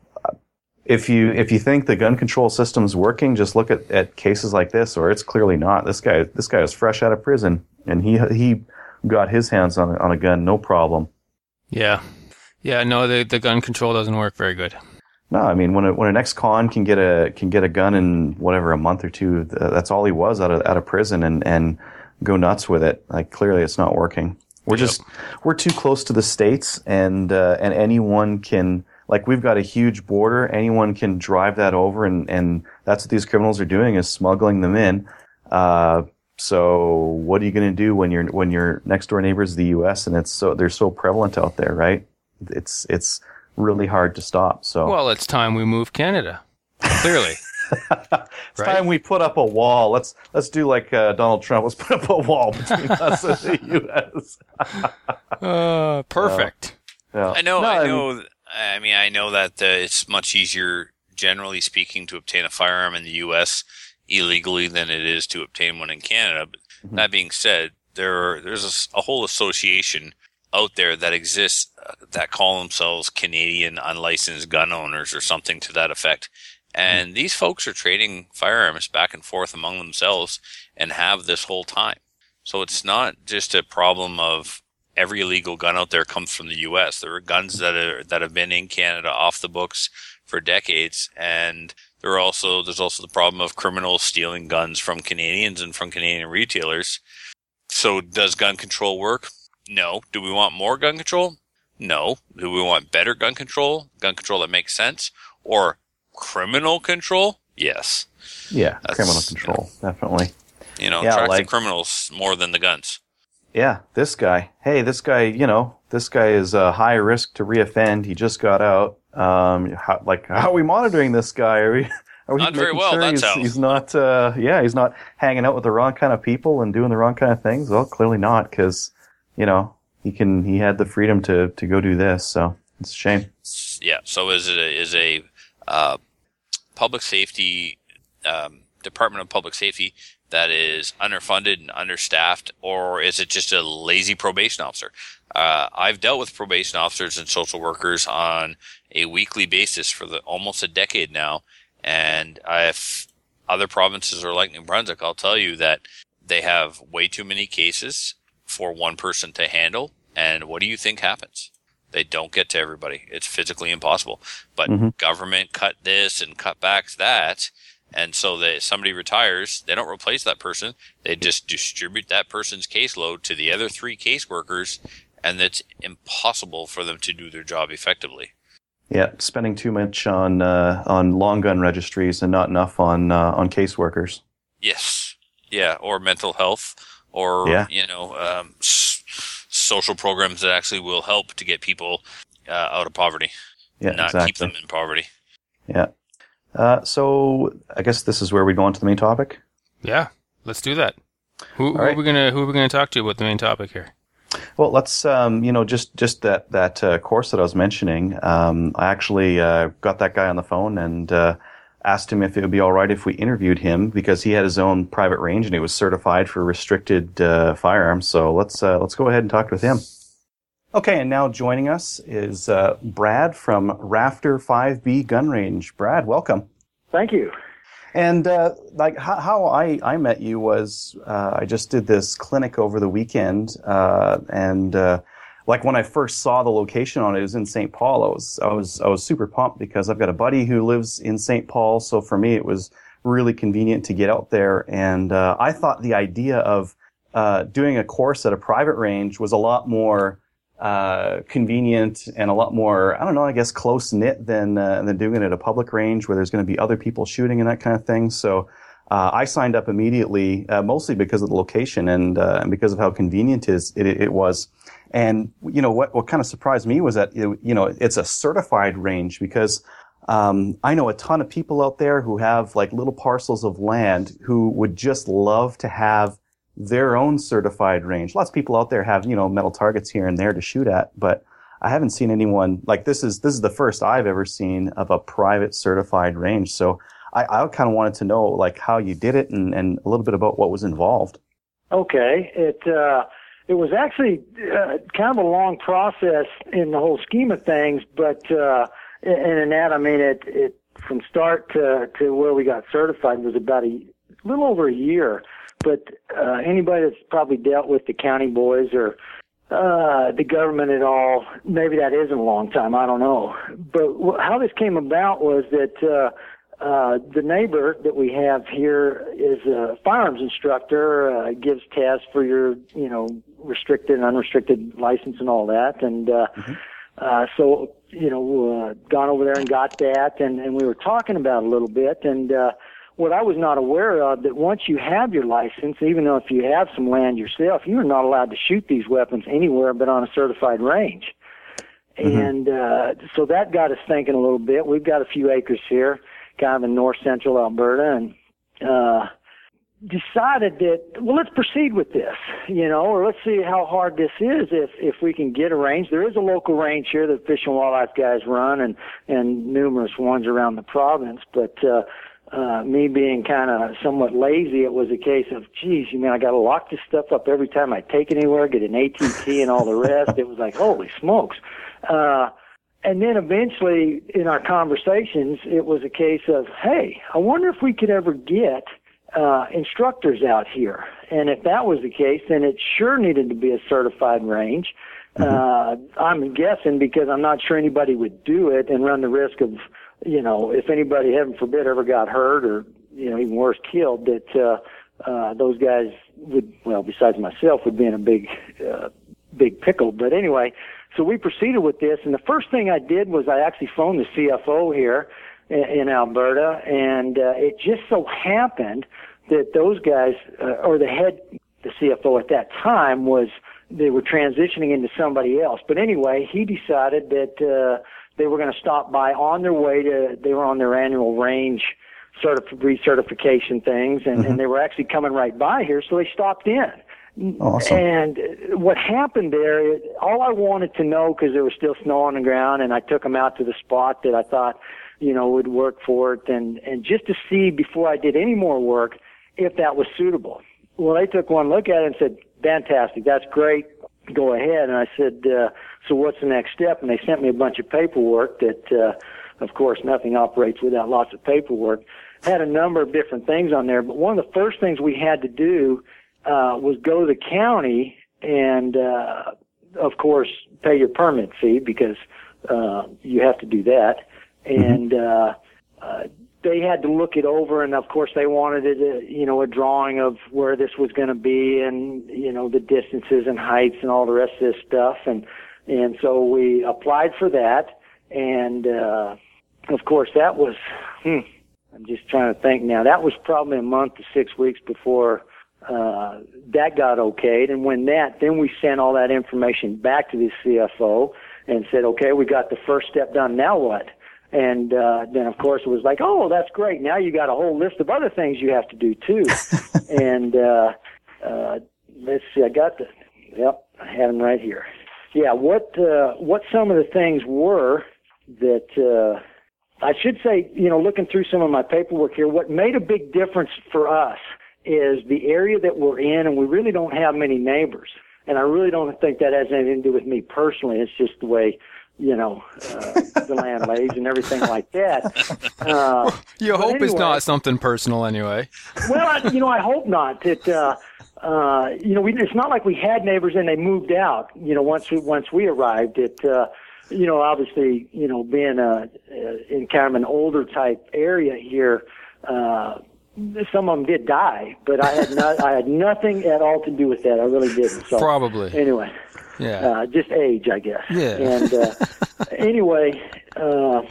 if you if you think the gun control system's working, just look at, at cases like this, or it's clearly not. This guy this guy is fresh out of prison, and he he got his hands on on a gun, no problem. Yeah, yeah. No, the the gun control doesn't work very good. No, I mean when a, when an ex-con can get a can get a gun in whatever a month or two, that's all he was out of out of prison and and go nuts with it. Like clearly, it's not working. We're yep. just we're too close to the states, and uh, and anyone can like we've got a huge border. Anyone can drive that over, and and that's what these criminals are doing is smuggling them in. Uh, so what are you going to do when your when your next door neighbor is the U.S. and it's so they're so prevalent out there, right? It's it's really hard to stop. So well, it's time we move Canada. Clearly. it's right? time we put up a wall. Let's let's do like uh, Donald Trump. Let's put up a wall between us and the U.S. uh, perfect. Yeah. I know. No, I know. I mean, I know that uh, it's much easier, generally speaking, to obtain a firearm in the U.S. illegally than it is to obtain one in Canada. But mm-hmm. that being said, there are, there's a, a whole association out there that exists uh, that call themselves Canadian unlicensed gun owners or something to that effect. And mm-hmm. these folks are trading firearms back and forth among themselves and have this whole time. So it's not just a problem of every illegal gun out there comes from the U.S. There are guns that are that have been in Canada off the books for decades, and there are also there's also the problem of criminals stealing guns from Canadians and from Canadian retailers So does gun control work? No. Do we want more gun control? No. Do we want better gun control? Gun control that makes sense? Or criminal control? Yes. Yeah, That's, criminal control, definitely. You know, yeah, track like, the criminals more than the guns. Yeah, this guy. Hey, this guy. You know, this guy is a high risk to reoffend. He just got out. Um, how, like, how are we monitoring this guy? Are we? Are we not very well. Sure that's he's, how. he's not. Uh, yeah, he's not hanging out with the wrong kind of people and doing the wrong kind of things. Well, clearly not, because you know he can. He had the freedom to to go do this. So it's a shame. Yeah. So is it a, is a uh, public safety um, Department of Public Safety that is underfunded and understaffed, or is it just a lazy probation officer? Uh, I've dealt with probation officers and social workers on a weekly basis for the almost a decade now, and if other provinces are like New Brunswick, I'll tell you that they have way too many cases for one person to handle. And what do you think happens? They don't get to everybody. It's physically impossible. But mm-hmm. government cut this and cut back that. And so that somebody retires, they don't replace that person. They just distribute that person's caseload to the other three caseworkers, and it's impossible for them to do their job effectively. Yeah, spending too much on uh, on long gun registries and not enough on uh, on caseworkers. Yes, yeah, or mental health, or yeah. you know, um, social programs that actually will help to get people uh, out of poverty, yeah, not exactly. keep them in poverty. Yeah. Uh, so I guess this is where we go on to the main topic. Yeah, let's do that. Who, who right. are we gonna Who are we gonna talk to about the main topic here? Well, let's um, you know just just that that uh, course that I was mentioning. Um, I actually uh, got that guy on the phone and uh, asked him if it would be all right if we interviewed him because he had his own private range and he was certified for restricted uh, firearms. So let's uh, let's go ahead and talk with him. Okay, and now joining us is uh, Brad from Rafter 5B Gun Range. Brad, welcome. Thank you. And uh, like how, how, I, I met you was uh, I just did this clinic over the weekend, uh, and uh, like when I first saw the location on it, it was in St. Paul. I was I was I was super pumped because I've got a buddy who lives in St. Paul, so for me it was really convenient to get out there. And uh, I thought the idea of uh, doing a course at a private range was a lot more uh, convenient and a lot more, I don't know, I guess close knit than uh, than doing it at a public range where there's going to be other people shooting and that kind of thing. So uh, I signed up immediately, uh, mostly because of the location and uh, and because of how convenient it, it, was. And you know what what kind of surprised me was that it, you know it's a certified range because. Um, I know a ton of people out there who have like little parcels of land who would just love to have their own certified range. Lots of people out there have, you know, metal targets here and there to shoot at, but I haven't seen anyone like this is this is the first I've ever seen of a private certified range. So I, I kind of wanted to know like how you did it and, and a little bit about what was involved. Okay, it uh, it was actually uh, kind of a long process in the whole scheme of things, but uh, and in that I mean it it from start to to where we got certified was about a little over a year but uh, anybody that's probably dealt with the county boys or uh, the government at all, maybe that isn't a long time. I don't know. But w- how this came about was that uh, uh, the neighbor that we have here is a firearms instructor. Uh, gives tests for your, you know, restricted and unrestricted license and all that. And uh, mm-hmm. uh, so, you know, uh, gone over there and got that, and, and we were talking about it a little bit, and. Uh, what I was not aware of that once you have your license, even though if you have some land yourself, you are not allowed to shoot these weapons anywhere but on a certified range. Mm-hmm. And uh, so that got us thinking a little bit. We've got a few acres here, kind of in north central Alberta, and uh, decided that well, let's proceed with this, you know, or let's see how hard this is if if we can get a range. There is a local range here that Fish and Wildlife guys run, and and numerous ones around the province, but. uh uh, me being kind of somewhat lazy, it was a case of, geez, you mean I got to lock this stuff up every time I take it anywhere, get an ATT and all the rest. it was like, holy smokes. Uh, and then eventually in our conversations, it was a case of, hey, I wonder if we could ever get uh, instructors out here. And if that was the case, then it sure needed to be a certified range. Mm-hmm. Uh, I'm guessing because I'm not sure anybody would do it and run the risk of you know, if anybody, heaven forbid, ever got hurt or, you know, even worse, killed, that uh, uh, those guys would well, besides myself, would be in a big, uh, big pickle. But anyway, so we proceeded with this, and the first thing I did was I actually phoned the CFO here in, in Alberta, and uh, it just so happened that those guys, uh, or the head, the CFO at that time was they were transitioning into somebody else. But anyway, he decided that uh, they were going to stop by on their way to. They were on their annual range sort of recertification things, and, mm-hmm. and they were actually coming right by here, so they stopped in. Awesome. And what happened there, all I wanted to know, because there was still snow on the ground, and I took them out to the spot that I thought, you know, would work for it, and and just to see before I did any more work if that was suitable. Well, they took one look at it and said, "Fantastic, that's great. Go ahead." And I said, uh, "So what's the next step?" And they sent me a bunch of paperwork that, uh, of course, nothing operates without lots of paperwork. Had a number of different things on there, but one of the first things we had to do uh, was go to the county and, uh, of course, pay your permit fee because uh, you have to do that. Mm-hmm. And uh, uh, they had to look it over, and of course, they wanted it, a, uh, you know, a drawing of where this was going to be, and you know, the distances and heights and all the rest of this stuff. And and so we applied for that, and uh, of course, that was. Hmm, I'm just trying to think now. That was probably a month to six weeks before uh, that got okayed. And when that, then we sent all that information back to the CFO and said, okay, we got the first step done. Now what? And uh, then, of course, it was like, oh, that's great. Now you got a whole list of other things you have to do too. and uh, uh, let's see, I got the, yep, I had them right here. Yeah, what uh, what some of the things were that uh, I should say, you know, looking through some of my paperwork here, what made a big difference for us is the area that we're in, and we really don't have many neighbors. And I really don't think that has anything to do with me personally. It's just the way, you know, uh, the land lays and everything like that. Uh, well, you hope anyway, it's not something personal, anyway. well, I, you know, I hope not. That uh, uh, you know, we, it's not like we had neighbors and they moved out. You know, once we once we arrived, it. Uh, you know, obviously, you know, being a, in kind of an older type area here, uh, some of them did die, but I had not, I had nothing at all to do with that. I really didn't. So probably anyway. Yeah. Uh, just age, I guess. Yeah. And uh, anyway, uh,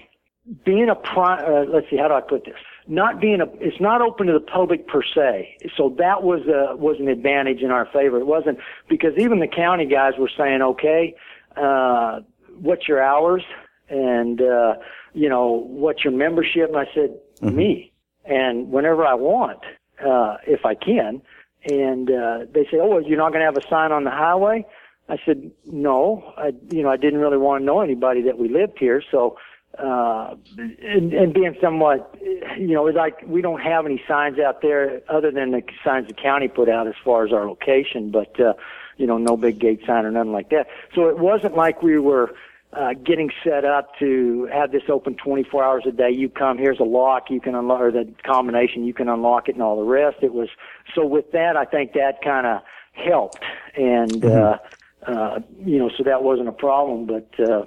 being a pri- uh, let's see, how do I put this? Not being a, it's not open to the public per se. So that was a, was an advantage in our favor. It wasn't because even the county guys were saying, okay, uh, what's your hours? And, uh, you know, what's your membership? And I said, mm-hmm. me and whenever I want, uh, if I can. And uh, they say, "Oh, well, you're not going to have a sign on the highway." I said, "No, I, you know, I didn't really want to know anybody that we lived here, so." Uh, and, and being somewhat, you know, it's like we don't have any signs out there other than the signs the county put out as far as our location, but, uh, you know, no big gate sign or nothing like that. So it wasn't like we were, uh, getting set up to have this open 24 hours a day. You come, here's a lock, you can unlock, or the combination, you can unlock it and all the rest. It was, so with that, I think that kind of helped. And, mm-hmm. uh, uh, you know, so that wasn't a problem. But, uh,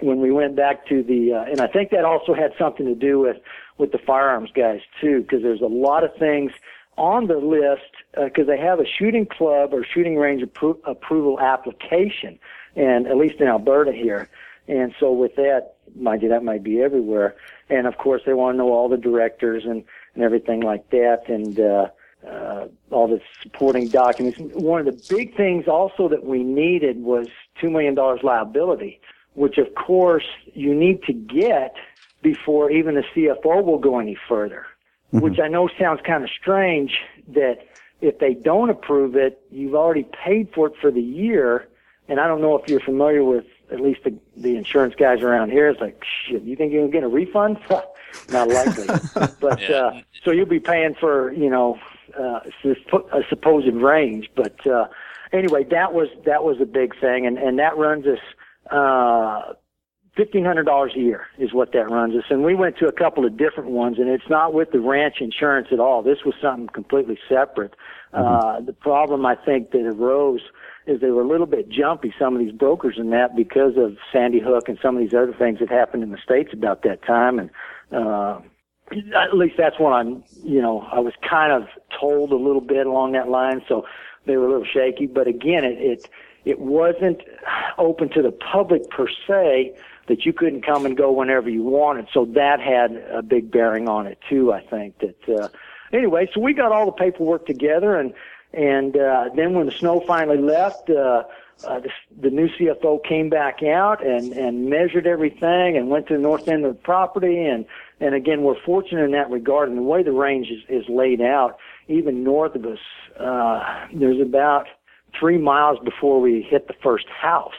when we went back to the, uh, and I think that also had something to do with, with the firearms guys too, because there's a lot of things on the list, because uh, they have a shooting club or shooting range appro- approval application and at least in Alberta here. And so with that, mind you, that might be everywhere. And of course, they want to know all the directors and, and everything like that, and uh, uh, all the supporting documents. One of the big things also that we needed was two million dollars liability, which of course you need to get before even the CFO will go any further. Mm-hmm. Which I know sounds kind of strange that if they don't approve it, you've already paid for it for the year and I don't know if you're familiar with at least the, the insurance guys around here. It's like, shit, you think you're going to get a refund? Not likely. but yeah. uh, so you'll be paying for you know uh, a supposed range. But uh, anyway, that was that was a big thing, and and that runs us. Uh, fifteen hundred dollars a year is what that runs us, and we went to a couple of different ones, and it's not with the ranch insurance at all. This was something completely separate. Mm-hmm. Uh, the problem I think that arose is they were a little bit jumpy, some of these brokers in that because of Sandy Hook and some of these other things that happened in the States about that time. And, uh, at least that's what I'm, you know, I was kind of told a little bit along that line. So they were a little shaky. But again, it, it, it wasn't open to the public per se that you couldn't come and go whenever you wanted. So that had a big bearing on it too, I think that, uh, anyway, so we got all the paperwork together and, and, uh, then when the snow finally left, uh, uh, the, the new CFO came back out and, and measured everything and went to the north end of the property. And, and again, we're fortunate in that regard. And the way the range is, is laid out, even north of us, uh, there's about three miles before we hit the first house.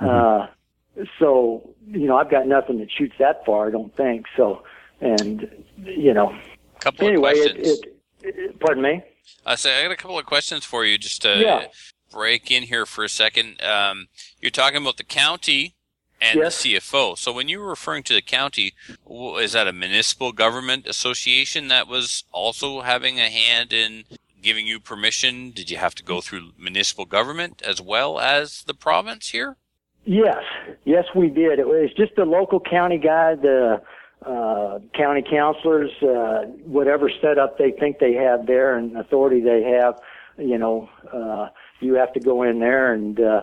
Mm-hmm. Uh, so, you know, I've got nothing that shoots that far, I don't think. So, and, you know, couple anyway, of questions. It, it, it, pardon me? I say I got a couple of questions for you just to yeah. break in here for a second. Um, you're talking about the county and yes. the CFO. So when you were referring to the county, is that a municipal government association that was also having a hand in giving you permission? Did you have to go through municipal government as well as the province here? Yes, yes, we did. It was just the local county guy, the uh, county councilors, uh, whatever setup they think they have there and authority they have. You know, uh, you have to go in there and. Uh,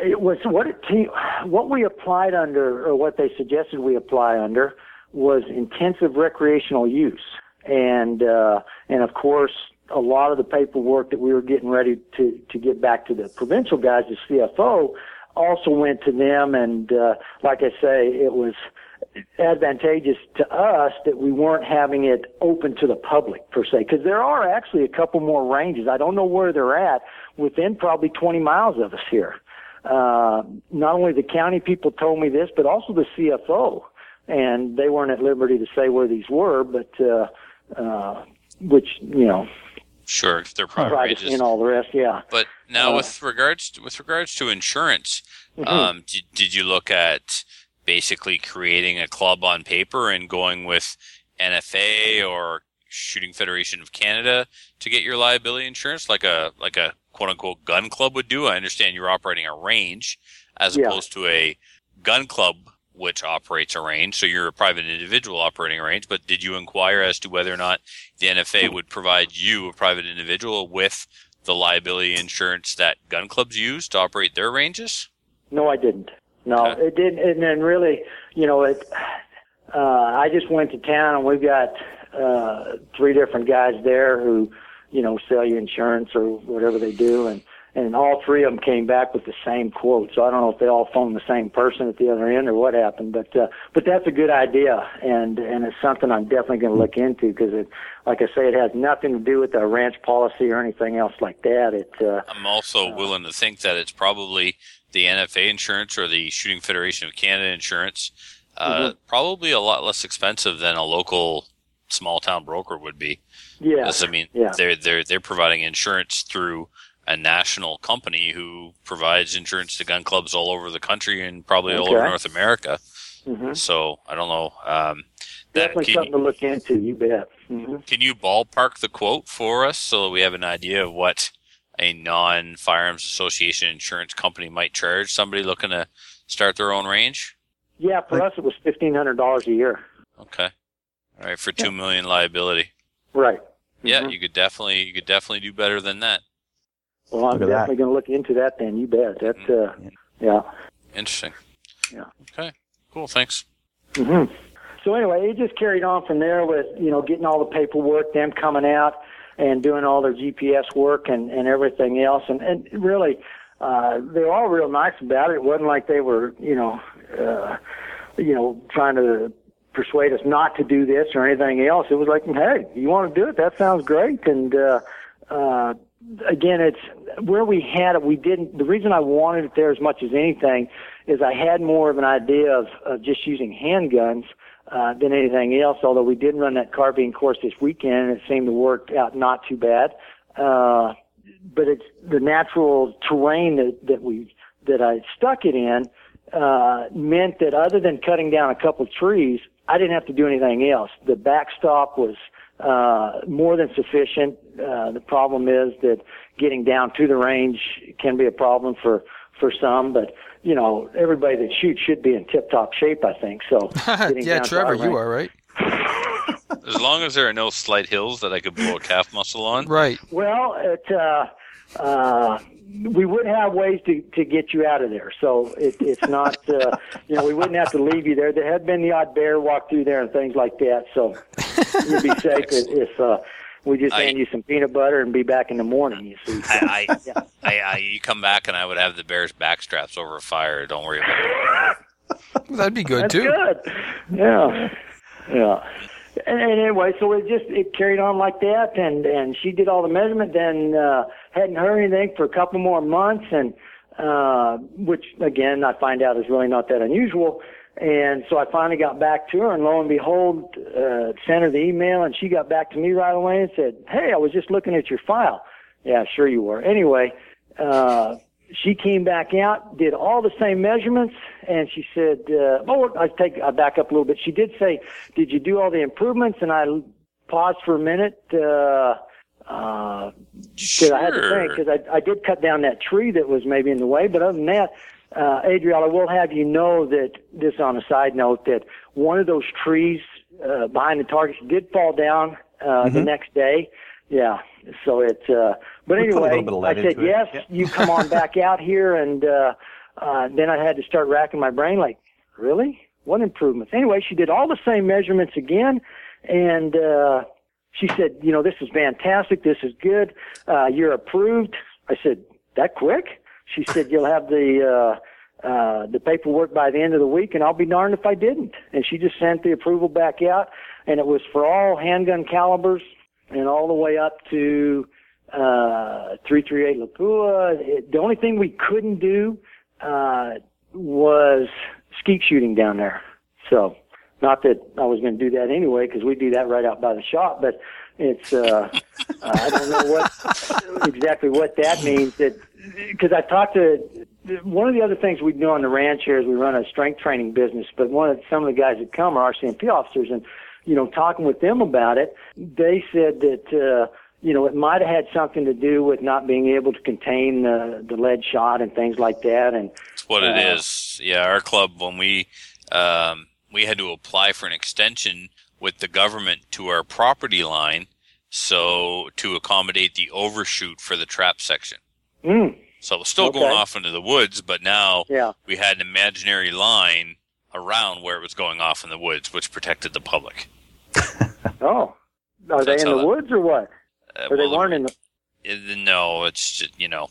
it was what it what we applied under or what they suggested we apply under was intensive recreational use and uh and of course a lot of the paperwork that we were getting ready to to get back to the provincial guys the CFO also went to them. And uh like I say it was advantageous to us that we weren't having it open to the public per se. Because there are actually a couple more ranges. I don't know where they're at within probably 20 miles of us here. Uh, not only the county people told me this, but also the CFO, and they weren't at liberty to say where these were, but uh, uh, which you know, sure, if they're private privacy and all the rest, yeah. But now, Uh, with regards to, with regards to insurance, Mhm. um, did, did you look at basically creating a club on paper and going with NFA or Shooting Federation of Canada to get your liability insurance, like a like a quote unquote gun club would do? I understand you're operating a range as Yeah. opposed to a gun club which operates a range. So you're a private individual operating a range. But did you inquire as to whether or not the NFA would provide you, a private individual, with the liability insurance that gun clubs use to operate their ranges? No, I didn't. No, Okay. it didn't. And then really, you know, it. Uh, I just went to town, and we've got uh, three different guys there who, you know, sell you insurance or whatever they do, and and all three of them came back with the same quote. So I don't know if they all phoned the same person at the other end or what happened, but uh, but that's a good idea, and and it's something I'm definitely going to look into because it, like I say, it has nothing to do with the ranch policy or anything else like that. It. Uh, I'm also willing to think that it's probably the NFA insurance or the Shooting Federation of Canada insurance, uh, probably a lot less expensive than a local small town broker would be. yeah. I mean, Yeah. they're they're they're providing insurance through a national company who provides insurance to gun clubs all over the country and probably all over North America. hmm So I don't know. Um, that Definitely something to look into. You bet. hmm can you ballpark the quote for us so we have an idea of what a non firearms association insurance company might charge somebody looking to start their own range? Yeah, for us it was fifteen hundred dollars a year. Okay. All right, for two million liability. Right. Yeah, Mhm. you could definitely you could definitely do better than that. Well, I'm Look at that. definitely going to look into that. Then you bet. That. Uh, yeah. Interesting. Yeah. Okay. Cool. Thanks. hmm So anyway, it just carried on from there with you know getting all the paperwork, them coming out and doing all their GPS work and and everything else, and and really. Uh, they were all real nice about it. It wasn't like they were, you know, uh, you know, trying to persuade us not to do this or anything else. It was like, hey, you want to do it? That sounds great. And uh, uh, again, it's where we had it. We didn't. The reason I wanted it there as much as anything is I had more of an idea of, of just using handguns uh, than anything else. Although we did run that carbine course this weekend, and it seemed to work out not too bad. Uh, but it's the natural terrain that, that we that I stuck it in uh, meant that other than cutting down a couple trees, I didn't have to do anything else. The backstop was uh, more than sufficient. Uh, the problem is that getting down to the range can be a problem for for some, but you know everybody that shoots should be in tip top shape. I think so. getting yeah, down to our Trevor, you range- are right. as long as there are no slight hills that I could blow a calf muscle on. Right. Well, it, uh, uh, we would have ways to, to get you out of there. So it, it's not, uh, you know, we wouldn't have to leave you there. There had been the odd bear walk through there and things like that. So you'd be safe if, if uh, we just I- hand you some peanut butter and be back in the morning. You see. I, I, I, I, you come back and I would have the bear's back straps over a fire. Don't worry about it. That'd be good That's too. good. Yeah, yeah. And, and anyway, so it just it carried on like that, and and she did all the measurement. Then uh, hadn't heard anything for a couple more months, and uh, which again I find out is really not that unusual. And so I finally got back to her, and lo and behold, uh, sent her the email, and she got back to me right away and said, "Hey, I was just looking at your file." Yeah, sure you were. Anyway, uh, she came back out, did all the same measurements, and she said, uh, "Oh, I take I back up a little bit." She did say, "Did you do all the improvements?" And I paused for a minute. Uh, uh, because I had to think, because I, I did cut down that tree that was maybe in the way. But other than that, uh, Adriel, I will have you know that this on a side note that one of those trees uh, behind the targets did fall down uh, the next day. Yeah. So it. Uh, but We anyway, little bit of I said yes. Yeah. You come on back out here, and uh, uh, then I had to start racking my brain. Like, really? What improvements? Anyway, she did all the same measurements again, and. uh she said, you know, this is fantastic. This is good. Uh, you're approved. I said, that quick? She said, you'll have the, uh, uh, the paperwork by the end of the week and I'll be darned if I didn't. And she just sent the approval back out and it was for all handgun calibers and all the way up to, uh, 338 Lapua. It, the only thing we couldn't do, uh, was skeet shooting down there. So, not that I was going to do that anyway, because we do that right out by the shop. But it's uh, I don't know what exactly what that means. That because I talked to one of the other things we do on the ranch here is we run a strength training business. But one of some of the guys that come are RCMP officers, and you know, talking with them about it, they said that. Uh, you know, it might have had something to do with not being able to contain the, the lead shot and things like that. And That's what it Uh, is. Yeah, our club when we um, we had to apply for an extension with the government to our property line, so to accommodate the overshoot for the trap section. mm, So it was still Okay. going off into the woods, but now yeah, we had an imaginary line around where it was going off in the woods, which protected the public. oh, are they in the that- woods or what? Uh, Or they well, weren't in the it- no, it's just, you know,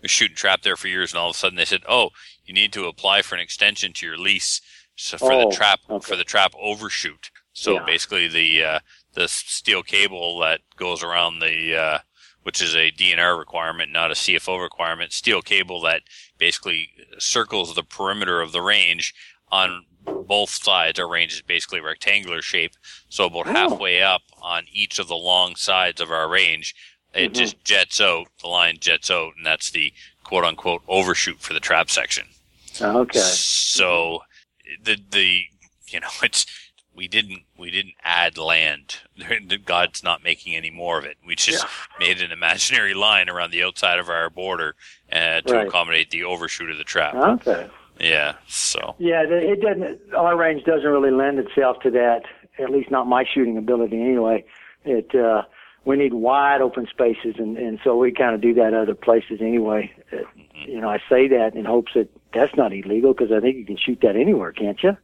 we were shooting trap there for years, and all of a sudden they said, "Oh, you need to apply for an extension to your lease so for Oh, the trap okay. for the trap overshoot." So Yeah. basically, the uh, the steel cable that goes around the uh, which is a DNR requirement, not a CFO requirement, steel cable that basically circles the perimeter of the range on both sides. Our range is basically rectangular shape, so about Oh. halfway up on each of the long sides of our range, it Mhm. just jets out. The line jets out, and that's the quote unquote overshoot for the trap section. okay. So the the you know it's we didn't we didn't add land. God's not making any more of it. We just made an imaginary line around the outside of our border uh, to Right. accommodate the overshoot of the trap. Okay. Yeah. So Yeah, it doesn't. Our range doesn't really lend itself to that. At least not my shooting ability, anyway. It uh, we need wide open spaces, and and so we kind of do that other places anyway. Uh, you know, I say that in hopes that that's not illegal because I think you can shoot that anywhere, can't you?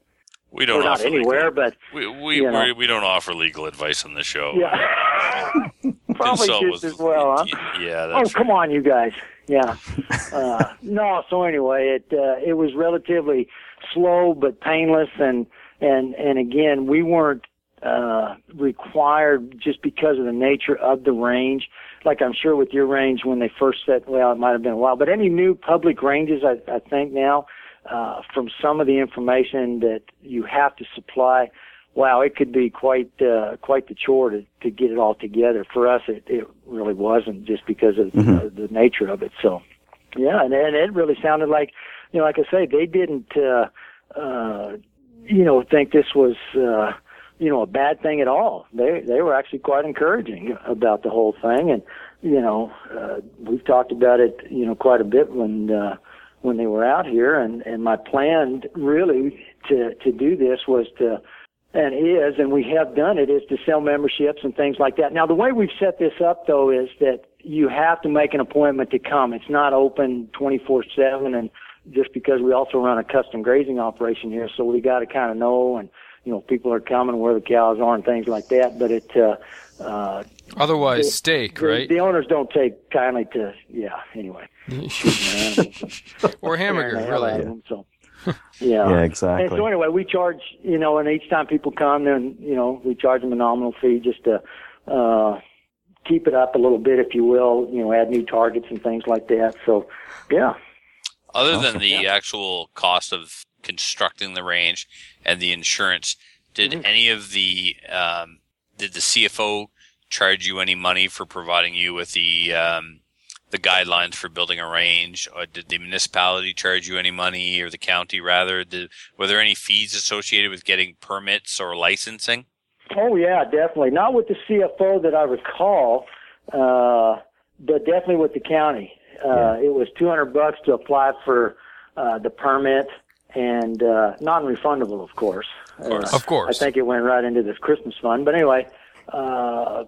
we don't not anywhere, legal, but we we, you know. we don't offer legal advice on the show. yeah, probably just as well, huh? Yeah. Oh, come on, you guys. Yeah. uh, no, so anyway, it uh, it was relatively slow but painless, and and and again, we weren't uh, required just because of the nature of the range. Like I'm sure with your range when they first set, well, it might have been a while, but any new public ranges, I, I think now, uh, from some of the information that you have to supply, wow, it could be quite uh, quite the chore to, to get it all together. For us, it, it really wasn't just because of uh, the nature of it. So, yeah, and, and it really sounded like, you know, like I say, they didn't, uh, uh, you know, think this was, uh, you know, a bad thing at all. They they were actually quite encouraging about the whole thing, and you know, uh, we've talked about it, you know, quite a bit when. Uh, when they were out here and and my plan really to to do this was to and is, and we have done it, is to sell memberships and things like that. Now, the way we've set this up, though, is that you have to make an appointment to come. It's not open 24/7, and just because we also run a custom grazing operation here, so we got to kind of know, and you know, people are coming where the cows are and things like that. But it, uh, uh, otherwise, the, steak, the, right? The owners don't take kindly to, yeah. Anyway, or hamburger, really. Them, so. Yeah. yeah, exactly. And so anyway, we charge, you know, and each time people come, then you know, we charge them a nominal fee just to uh, keep it up a little bit, if you will. You know, add new targets and things like that. So, yeah. Other than the yeah. actual cost of constructing the range and the insurance, did mm-hmm. any of the um, did the CFO charge you any money for providing you with the um, the guidelines for building a range? Or did the municipality charge you any money, or the county rather? Did, were there any fees associated with getting permits or licensing? Oh yeah, definitely. Not with the CFO that I recall, uh, but definitely with the county. Uh, yeah. It was 200 bucks to apply for uh, the permit, and uh, non-refundable, of course. Of course. Uh, of course. I think it went right into this Christmas fund. But anyway, uh,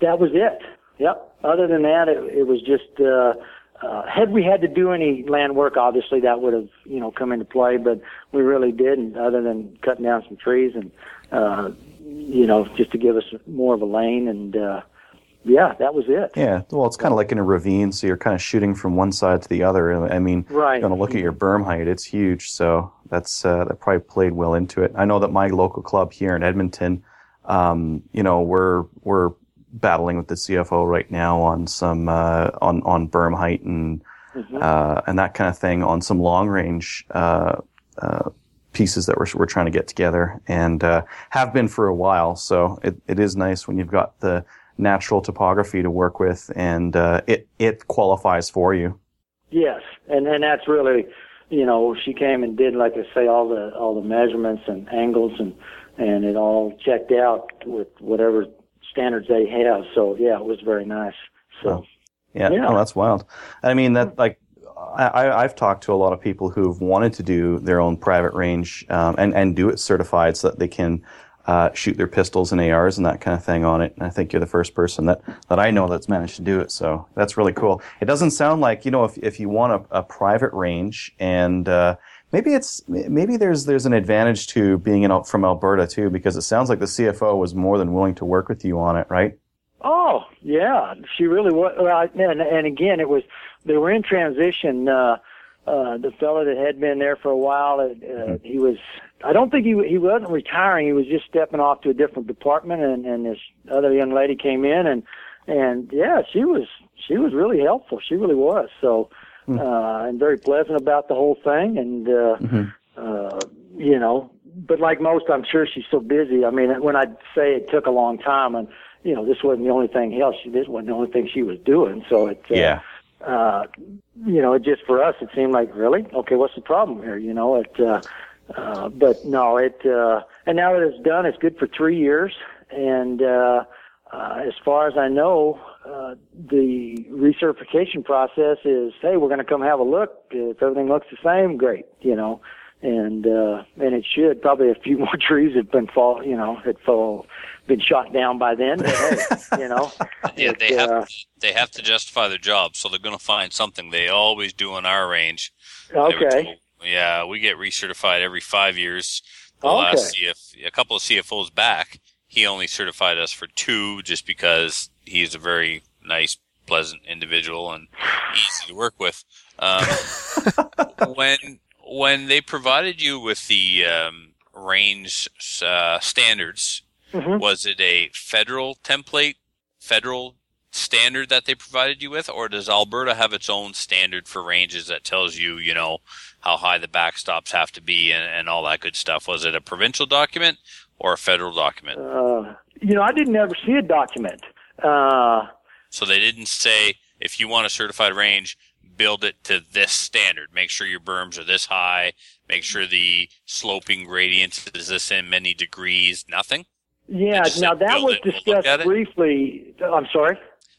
that was it. Yep. Other than that, it, it was just. Uh, uh, had we had to do any land work, obviously that would have, you know, come into play, but we really didn't, other than cutting down some trees and, uh, you know, just to give us more of a lane and, uh, yeah, that was it. Yeah, well, it's kind of like in a ravine, so you're kind of shooting from one side to the other. I mean, right. you're going to look at your berm height; it's huge. So that's uh, that probably played well into it. I know that my local club here in Edmonton, um, you know, we're we're battling with the CFO right now on some uh, on on berm height and mm-hmm. uh, and that kind of thing on some long range uh, uh, pieces that we're we're trying to get together and uh, have been for a while. So it, it is nice when you've got the natural topography to work with and uh, it it qualifies for you. Yes, and and that's really you know she came and did like I say all the all the measurements and angles and and it all checked out with whatever standards they have. So yeah, it was very nice. So yeah, yeah. Oh, that's wild. I mean that like I, have talked to a lot of people who've wanted to do their own private range um, and and do it certified so that they can uh, shoot their pistols and ARs and that kind of thing on it. And I think you're the first person that, that I know that's managed to do it. So that's really cool. It doesn't sound like, you know, if, if you want a, a private range and, uh, maybe it's, maybe there's, there's an advantage to being in, from Alberta too, because it sounds like the CFO was more than willing to work with you on it, right? Oh, yeah. She really was. Well, And, and again, it was, they were in transition, uh, uh, the fellow that had been there for a while, uh, mm-hmm. he was, I don't think he he wasn't retiring. He was just stepping off to a different department, and and this other young lady came in, and and yeah, she was she was really helpful. She really was. So, mm-hmm. uh, and very pleasant about the whole thing, and uh, mm-hmm. uh, you know, but like most, I'm sure she's so busy. I mean, when I say it took a long time, and you know, this wasn't the only thing. Hell, she this wasn't the only thing she was doing. So it, uh, yeah uh, you know, it just for us, it seemed like really okay. What's the problem here? You know, it. Uh, uh, but no, it. Uh, and now that it's done, it's good for three years. And uh, uh, as far as I know, uh, the recertification process is, hey, we're going to come have a look. If everything looks the same, great. You know, and uh, and it should probably a few more trees have been fall. You know, had fall been shot down by then. But hey, you know, yeah, they have uh, they have to justify their job, so they're going to find something. They always do in our range. Okay. Yeah, we get recertified every five years. The okay. last CF, a couple of CFOs back, he only certified us for two, just because he's a very nice, pleasant individual and easy to work with. Um, when when they provided you with the um, range uh, standards Mm-hmm. Was it a federal template, federal standard that they provided you with, or does Alberta have its own standard for ranges that tells you, you know, how high the backstops have to be and, and all that good stuff? Was it a provincial document or a federal document? Uh, you know, I didn't ever see a document. Uh, so they didn't say if you want a certified range, build it to this standard. Make sure your berms are this high. Make sure the sloping gradient is this in many degrees. Nothing. Yeah, now that was discussed briefly. I'm sorry.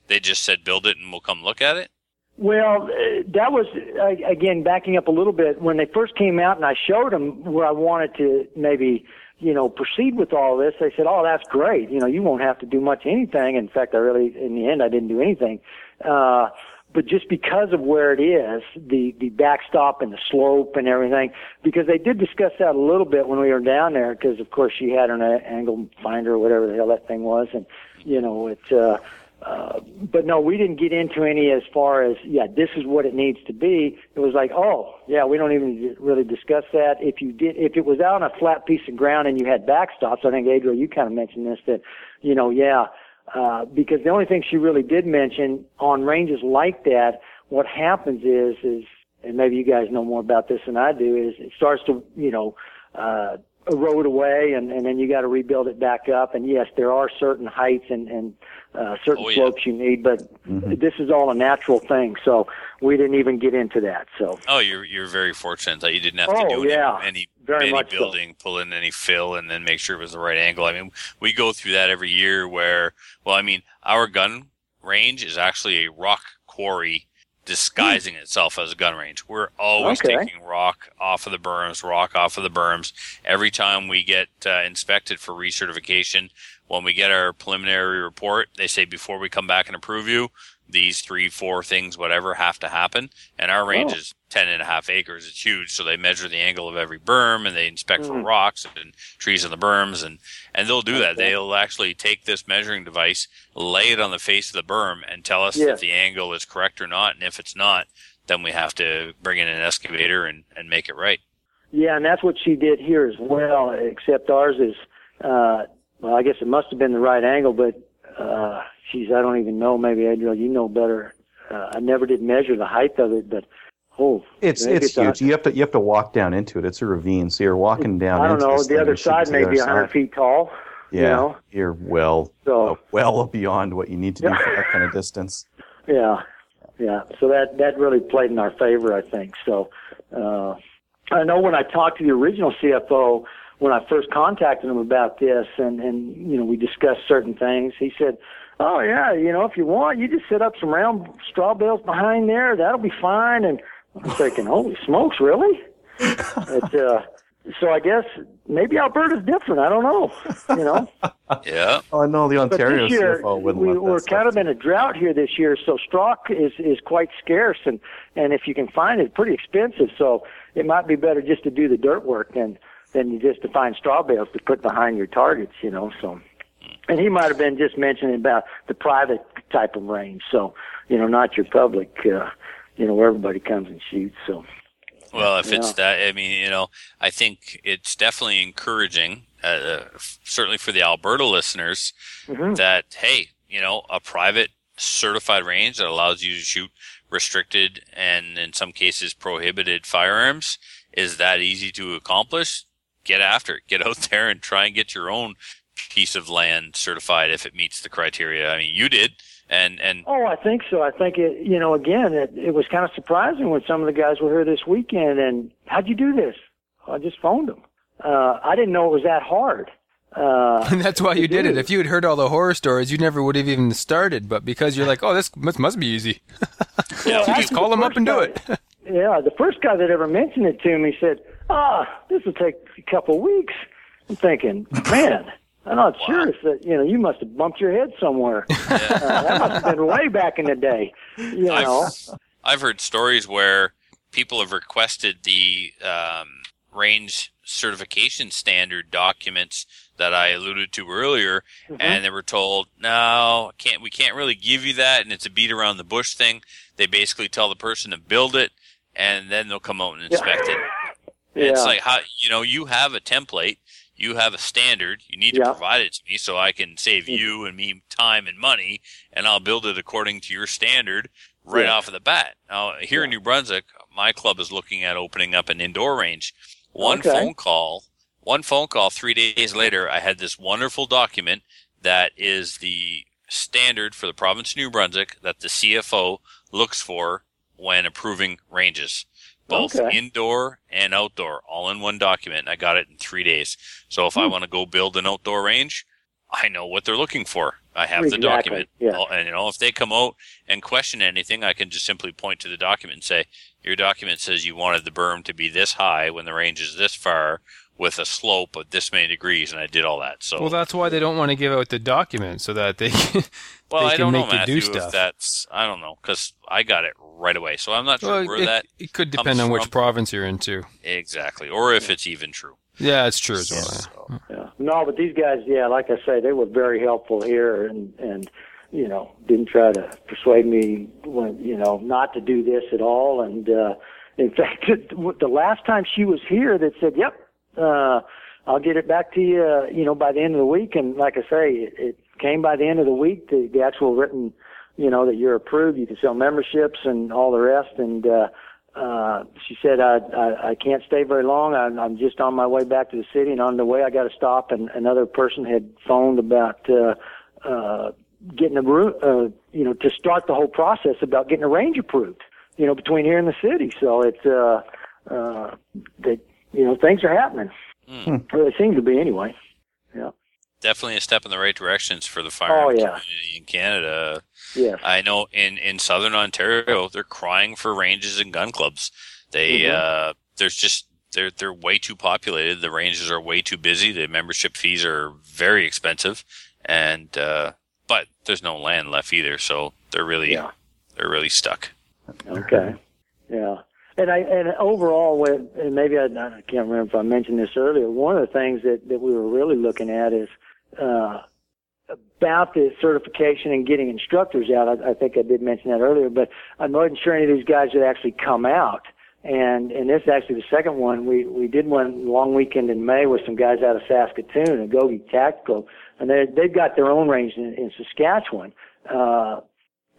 They just said build it and we'll come look at it. Well, uh, that was uh, again backing up a little bit when they first came out, and I showed them where I wanted to maybe you know, proceed with all this, they said, oh, that's great. You know, you won't have to do much anything. In fact, I really, in the end, I didn't do anything. Uh, but just because of where it is, the the backstop and the slope and everything, because they did discuss that a little bit when we were down there, because of course she had an angle finder or whatever the hell that thing was, and you know it. Uh, uh, but no, we didn't get into any as far as yeah, this is what it needs to be. It was like, oh yeah, we don't even really discuss that. If you did, if it was out on a flat piece of ground and you had backstops, I think Adriel, you kind of mentioned this that, you know, yeah, uh, because the only thing she really did mention on ranges like that, what happens is, is, and maybe you guys know more about this than I do, is it starts to, you know, uh, erode away and, and then you got to rebuild it back up. And yes, there are certain heights and, and uh, certain oh, yeah. slopes you need, but mm-hmm. this is all a natural thing. So we didn't even get into that. So oh, you're you're very fortunate that you didn't have oh, to do yeah. any very any building, so. pull in any fill, and then make sure it was the right angle. I mean, we go through that every year. Where well, I mean, our gun range is actually a rock quarry disguising hmm. itself as a gun range. We're always okay. taking rock off of the berms, rock off of the berms. Every time we get uh, inspected for recertification, when we get our preliminary report, they say before we come back and approve you, these three, four things, whatever, have to happen. And our range oh. is 10 and a half acres. It's huge. So they measure the angle of every berm and they inspect mm. for rocks and trees in the berms. And, and they'll do that. They'll actually take this measuring device, lay it on the face of the berm and tell us if the angle is correct or not. And if it's not, then we have to bring in an excavator and, and make it right. Yeah. And that's what she did here as well, except ours is, uh, well, I guess it must have been the right angle, but, uh, geez, I don't even know. Maybe Adriel, you know better. Uh, I never did measure the height of it, but oh, it's it's huge. you have to you have to walk down into it. It's a ravine, so you're walking down. I don't know. The other side may be hundred feet tall. Yeah, you know? you're well so, uh, well beyond what you need to do for that kind of distance. Yeah, yeah. So that that really played in our favor, I think. So uh, I know when I talked to the original CFO when I first contacted him about this, and and you know we discussed certain things. He said, "Oh yeah, you know if you want, you just set up some round straw bales behind there. That'll be fine." And I'm thinking, "Holy smokes, really?" it, uh, so I guess maybe Alberta's different. I don't know. You know. yeah. Oh know the Ontario but this year, CFO wouldn't we, let We're kind of in a drought here this year, so straw is is quite scarce, and and if you can find it, pretty expensive. So it might be better just to do the dirt work than than you just to find straw bales to put behind your targets, you know. So, and he might have been just mentioning about the private type of range, so you know, not your public, uh, you know, where everybody comes and shoots. So. Well, if yeah. it's that, I mean, you know, I think it's definitely encouraging, uh, uh, certainly for the Alberta listeners, mm-hmm. that hey, you know, a private certified range that allows you to shoot restricted and in some cases prohibited firearms is that easy to accomplish get after it. Get out there and try and get your own piece of land certified if it meets the criteria. I mean, you did. And, and oh, I think so. I think it. You know, again, it, it was kind of surprising when some of the guys were here this weekend. And how'd you do this? I just phoned them. Uh, I didn't know it was that hard. Uh, and that's why you did it. If you had heard all the horror stories, you never would have even started. But because you're like, oh, this must, must be easy. yeah, just call them up and do it. yeah, the first guy that ever mentioned it to me said, ah, this will take a couple of weeks. I'm thinking, man, I'm not wow. sure if that, you know, you must have bumped your head somewhere. Yeah. Uh, that must have been way back in the day, you know. I've, I've heard stories where people have requested the um, range certification standard documents that I alluded to earlier, mm-hmm. and they were told, "No, can't we can't really give you that," and it's a beat around the bush thing. They basically tell the person to build it, and then they'll come out and inspect yeah. it. Yeah. It's like how you know you have a template, you have a standard. You need to yeah. provide it to me so I can save mm-hmm. you and me time and money, and I'll build it according to your standard right yeah. off of the bat. Now here in New Brunswick, my club is looking at opening up an indoor range. One okay. phone call, one phone call. Three days later, I had this wonderful document that is the standard for the province of New Brunswick that the CFO looks for when approving ranges both okay. indoor and outdoor, all in one document. I got it in three days. So if hmm. I want to go build an outdoor range, I know what they're looking for. I have exactly. the document, yeah. and you know if they come out and question anything, I can just simply point to the document and say, "Your document says you wanted the berm to be this high when the range is this far. With a slope of this many degrees, and I did all that. So well, that's why they don't want to give out the document so that they. Can, well, they I don't can know, make you Matthew. do If stuff. that's I don't know because I got it right away, so I'm not sure where it, that it could depend comes on which from. province you're into. exactly, or if it's even true. Yeah, it's true as well. So, Yeah. No, but these guys, yeah, like I say, they were very helpful here, and and you know didn't try to persuade me when you know not to do this at all. And uh, in fact, the last time she was here, that said, "Yep, uh, I'll get it back to you, uh, you know, by the end of the week." And like I say, it, it came by the end of the week, the, the actual written, you know, that you're approved. You can sell memberships and all the rest, and. uh uh, she said, I, I, I can't stay very long. I'm, I'm just on my way back to the city and on the way I got to stop. And another person had phoned about, uh, uh, getting a room, uh, you know, to start the whole process about getting a range approved, you know, between here and the city. So it's, uh, uh, that, you know, things are happening. Hmm. Well, they seem to be anyway. Yeah. Definitely a step in the right directions for the fire Oh, yeah. community in Canada. Yes. I know in in southern Ontario, they're crying for ranges and gun clubs. They Mhm. uh, there's just they're they're way too populated. The ranges are way too busy. The membership fees are very expensive, and uh, but there's no land left either. So they're really Yeah. they're really stuck. Okay. Yeah. And I and overall, and maybe I, I can't remember if I mentioned this earlier. One of the things that that we were really looking at is uh, about the certification and getting instructors out. I, I think I did mention that earlier, but I wasn't sure any of these guys would actually come out. And and this is actually the second one. We we did one long weekend in May with some guys out of Saskatoon, and Gogi Tactical, and they they've got their own range in, in Saskatchewan. Uh,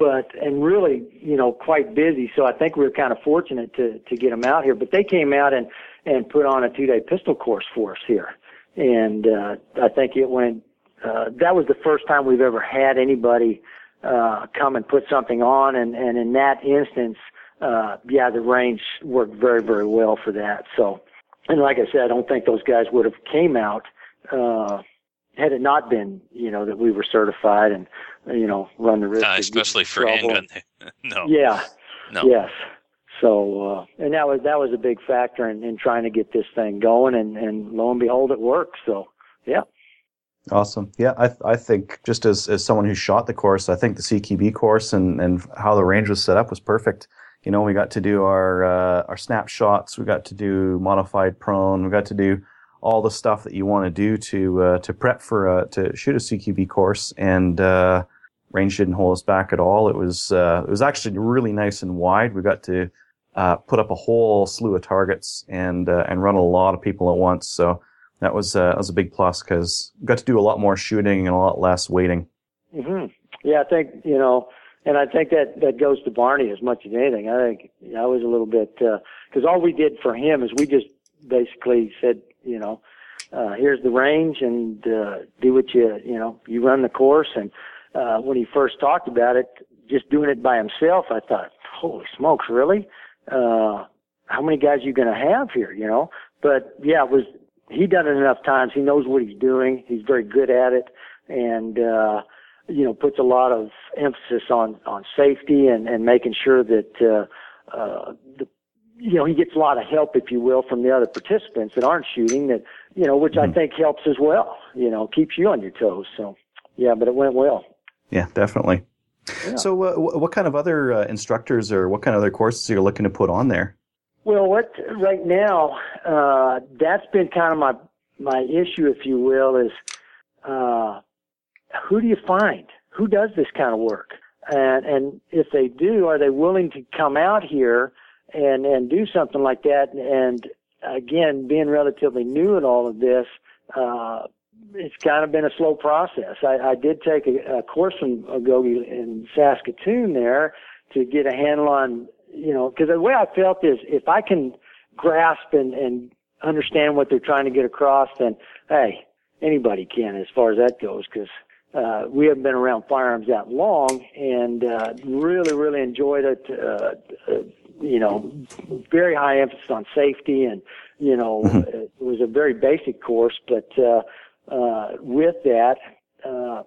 but and really, you know, quite busy. So I think we were kind of fortunate to to get them out here. But they came out and and put on a two day pistol course for us here, and uh, I think it went. Uh, that was the first time we've ever had anybody uh, come and put something on, and and in that instance, uh, yeah, the range worked very very well for that. So, and like I said, I don't think those guys would have came out. Uh, had it not been, you know, that we were certified and, you know, run the risk. Uh, of getting especially in for trouble. handgun. no, Yeah. no. Yes. So, uh, and that was that was a big factor in, in trying to get this thing going, and and lo and behold, it worked. So, yeah. Awesome. Yeah, I I think just as, as someone who shot the course, I think the CQB course and, and how the range was set up was perfect. You know, we got to do our uh, our snapshots, we got to do modified prone, we got to do all the stuff that you want to do to uh, to prep for uh, to shoot a CQB course, and uh, range didn't hold us back at all. It was uh, it was actually really nice and wide. We got to uh, put up a whole slew of targets and uh, and run a lot of people at once. So that was uh, that was a big plus because got to do a lot more shooting and a lot less waiting. hmm Yeah, I think you know, and I think that that goes to Barney as much as anything. I think I was a little bit because all we did for him is we just basically said, you know, uh, here's the range and uh, do what you you know you run the course. And uh, when he first talked about it, just doing it by himself, I thought, holy smokes, really? Uh, how many guys are you going to have here? You know, but yeah, it was he done it enough times. He knows what he's doing. He's very good at it, and uh, you know puts a lot of emphasis on on safety and and making sure that uh, uh, the you know he gets a lot of help, if you will, from the other participants that aren't shooting. That you know, which I think helps as well. You know, keeps you on your toes. So yeah, but it went well. Yeah, definitely. Yeah. So, uh, what kind of other uh, instructors or what kind of other courses are you looking to put on there? Well, what right now, uh, that's been kind of my my issue, if you will, is uh, who do you find? Who does this kind of work? And and if they do, are they willing to come out here and and do something like that? And again, being relatively new in all of this, uh, it's kind of been a slow process. I, I did take a, a course from in Saskatoon there to get a handle on, you know, because the way I felt is if I can grasp and, and understand what they're trying to get across, then hey, anybody can as far as that goes. Because uh, we haven't been around firearms that long, and uh, really, really enjoyed it. Uh, uh, you know, very high emphasis on safety, and you know, it was a very basic course, but uh, uh, with that, uh,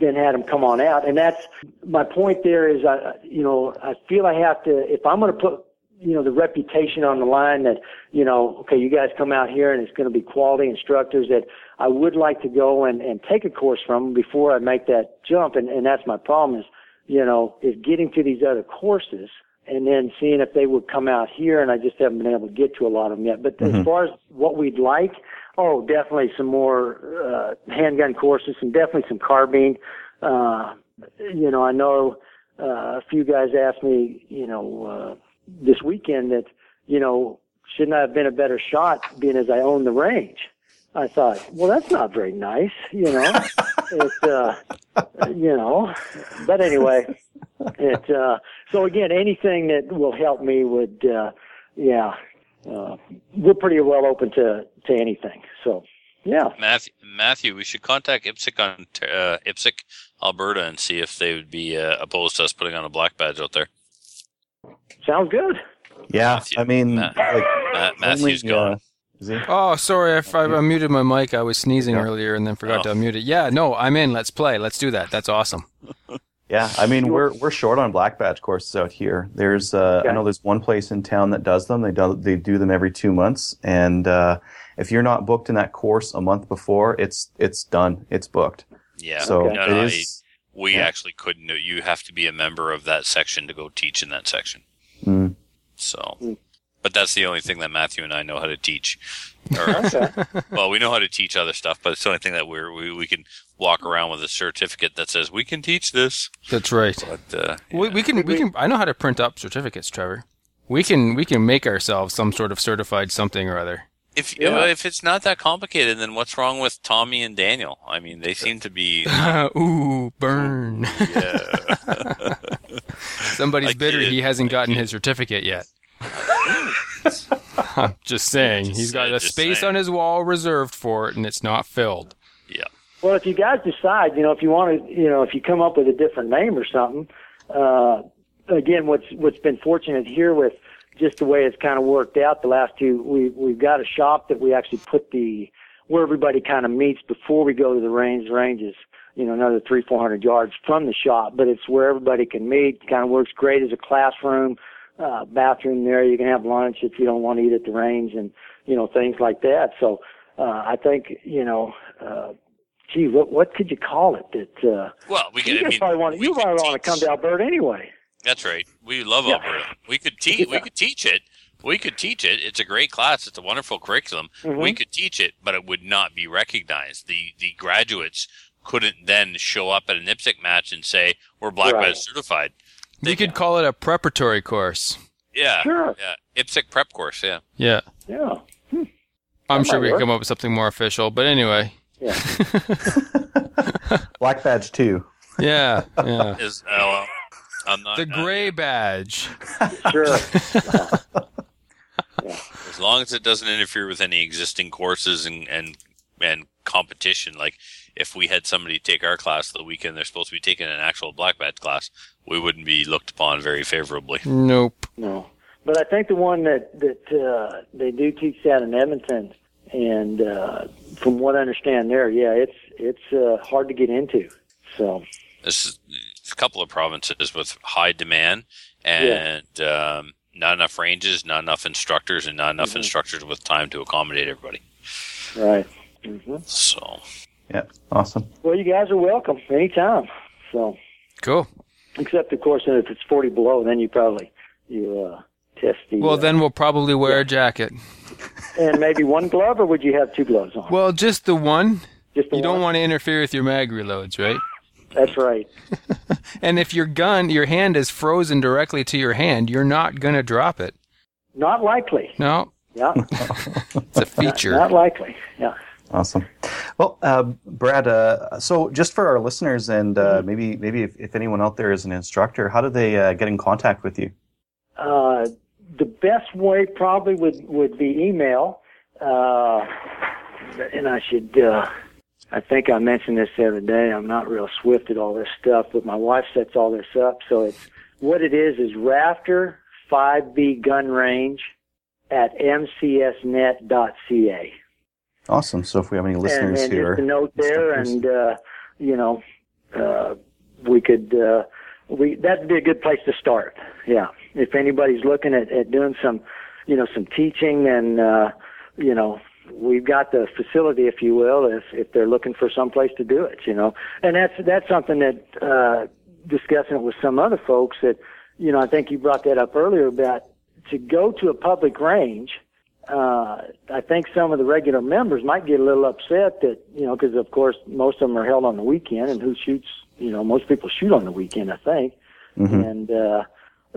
then had them come on out. And that's my point there is, I, you know, I feel I have to, if I'm going to put, you know, the reputation on the line that, you know, okay, you guys come out here and it's going to be quality instructors that I would like to go and, and take a course from before I make that jump. And, and that's my problem is, you know, is getting to these other courses and then seeing if they would come out here. And I just haven't been able to get to a lot of them yet. But mm-hmm. as far as what we'd like, oh, definitely some more uh, handgun courses and definitely some carbine. Uh, you know, I know uh, a few guys asked me, you know, uh, this weekend that, you know, shouldn't I have been a better shot being as I own the range? I thought, well, that's not very nice, you know. it, uh, you know, but anyway, it. Uh, so again, anything that will help me would, uh, yeah, uh, we're pretty well open to to anything. So, yeah. Matthew, Matthew, we should contact IPSC on uh, IPSC Alberta and see if they would be uh, opposed to us putting on a black badge out there. Sounds good. Yeah, Matthew, I mean, Matt, like, Matt, Matthew's only, gone. Uh, oh, sorry, if I muted my mic, I was sneezing yeah. earlier and then forgot oh. to unmute it. Yeah, no, I'm in. Let's play. Let's do that. That's awesome. yeah, I mean, we're we're short on black badge courses out here. There's, uh, I know there's one place in town that does them. They do they do them every two months, and uh, if you're not booked in that course a month before, it's it's done. It's booked. Yeah. So no, no, it is, we yeah. actually couldn't. You have to be a member of that section to go teach in that section. Mm. So, mm. but that's the only thing that Matthew and I know how to teach. Or, well, we know how to teach other stuff, but it's the only thing that we're, we we can walk around with a certificate that says we can teach this. That's right. But uh, yeah. we, we can we can. I know how to print up certificates, Trevor. We can we can make ourselves some sort of certified something or other. If yeah. if it's not that complicated, then what's wrong with Tommy and Daniel? I mean, they seem to be. Ooh, burn! Yeah. Somebody's bitter. He hasn't gotten his certificate yet. I'm just saying, just he's got a space saying. on his wall reserved for it, and it's not filled. Yeah. Well, if you guys decide, you know, if you want to, you know, if you come up with a different name or something, uh, again, what's what's been fortunate here with just the way it's kind of worked out the last two, we we've got a shop that we actually put the where everybody kind of meets before we go to the range. The range is you know another three four hundred yards from the shop, but it's where everybody can meet. Kind of works great as a classroom, uh, bathroom there. You can have lunch if you don't want to eat at the range, and you know things like that. So uh, I think you know. Uh, Gee, what what could you call it? That uh, well, we could. You I mean, probably want you probably want to come to Alberta anyway. That's right. We love yeah. Alberta. We could teach. We could teach it. We could teach it. It's a great class. It's a wonderful curriculum. Mm-hmm. We could teach it, but it would not be recognized. The the graduates couldn't then show up at an IPSC match and say we're black right. belt certified. They could call it a preparatory course. Yeah. Sure. Yeah. IPSC prep course. Yeah. Yeah. Yeah. Hmm. I'm sure we could come up with something more official, but anyway. Yeah. black badge too. Yeah. Yeah. Is, uh, well, I'm not the gray badge. sure. yeah. As long as it doesn't interfere with any existing courses and and and competition, like if we had somebody take our class the weekend they're supposed to be taking an actual black badge class, we wouldn't be looked upon very favorably. Nope. No. But I think the one that that uh, they do teach that in Edmonton, and uh, from what I understand there, yeah, it's it's uh, hard to get into. So this is a couple of provinces with high demand and yeah. um, not enough ranges, not enough instructors, and not enough mm-hmm. instructors with time to accommodate everybody. Right. Mm-hmm. So. Yeah. Awesome. Well, you guys are welcome anytime. So. Cool. Except, of course, if it's forty below, then you probably you uh, test the. Well, uh, then we'll probably wear yeah. a jacket. and maybe one glove, or would you have two gloves on? Well, just the one. Just the you one? don't want to interfere with your mag reloads, right? That's right. and if your gun, your hand is frozen directly to your hand, you're not going to drop it. Not likely. No. Yeah. it's a feature. Not, not likely. Yeah. Awesome. Well, uh, Brad, uh, so just for our listeners and uh, maybe maybe if, if, anyone out there is an instructor, how do they uh, get in contact with you? Uh, the best way probably would, would be email. Uh, and I should I think I mentioned this the other day. I'm not real swift at all this stuff, but my wife sets all this up. So it's what it is is Rafter 5B Gun Range at mcsnet.ca. Awesome. So if we have any listeners and, and here, just a note there, and uh, you know, uh, we could uh, we that'd be a good place to start. Yeah. If anybody's looking at, at doing some, you know, some teaching, and uh, you know, we've got the facility, if you will, if if they're looking for some place to do it, you know, and that's that's something that uh, discussing it with some other folks that, you know, I think you brought that up earlier about to go to a public range. Uh, I think some of the regular members might get a little upset that, you know, because of course most of them are held on the weekend, and who shoots, you know, most people shoot on the weekend, I think, Mm-hmm. and uh,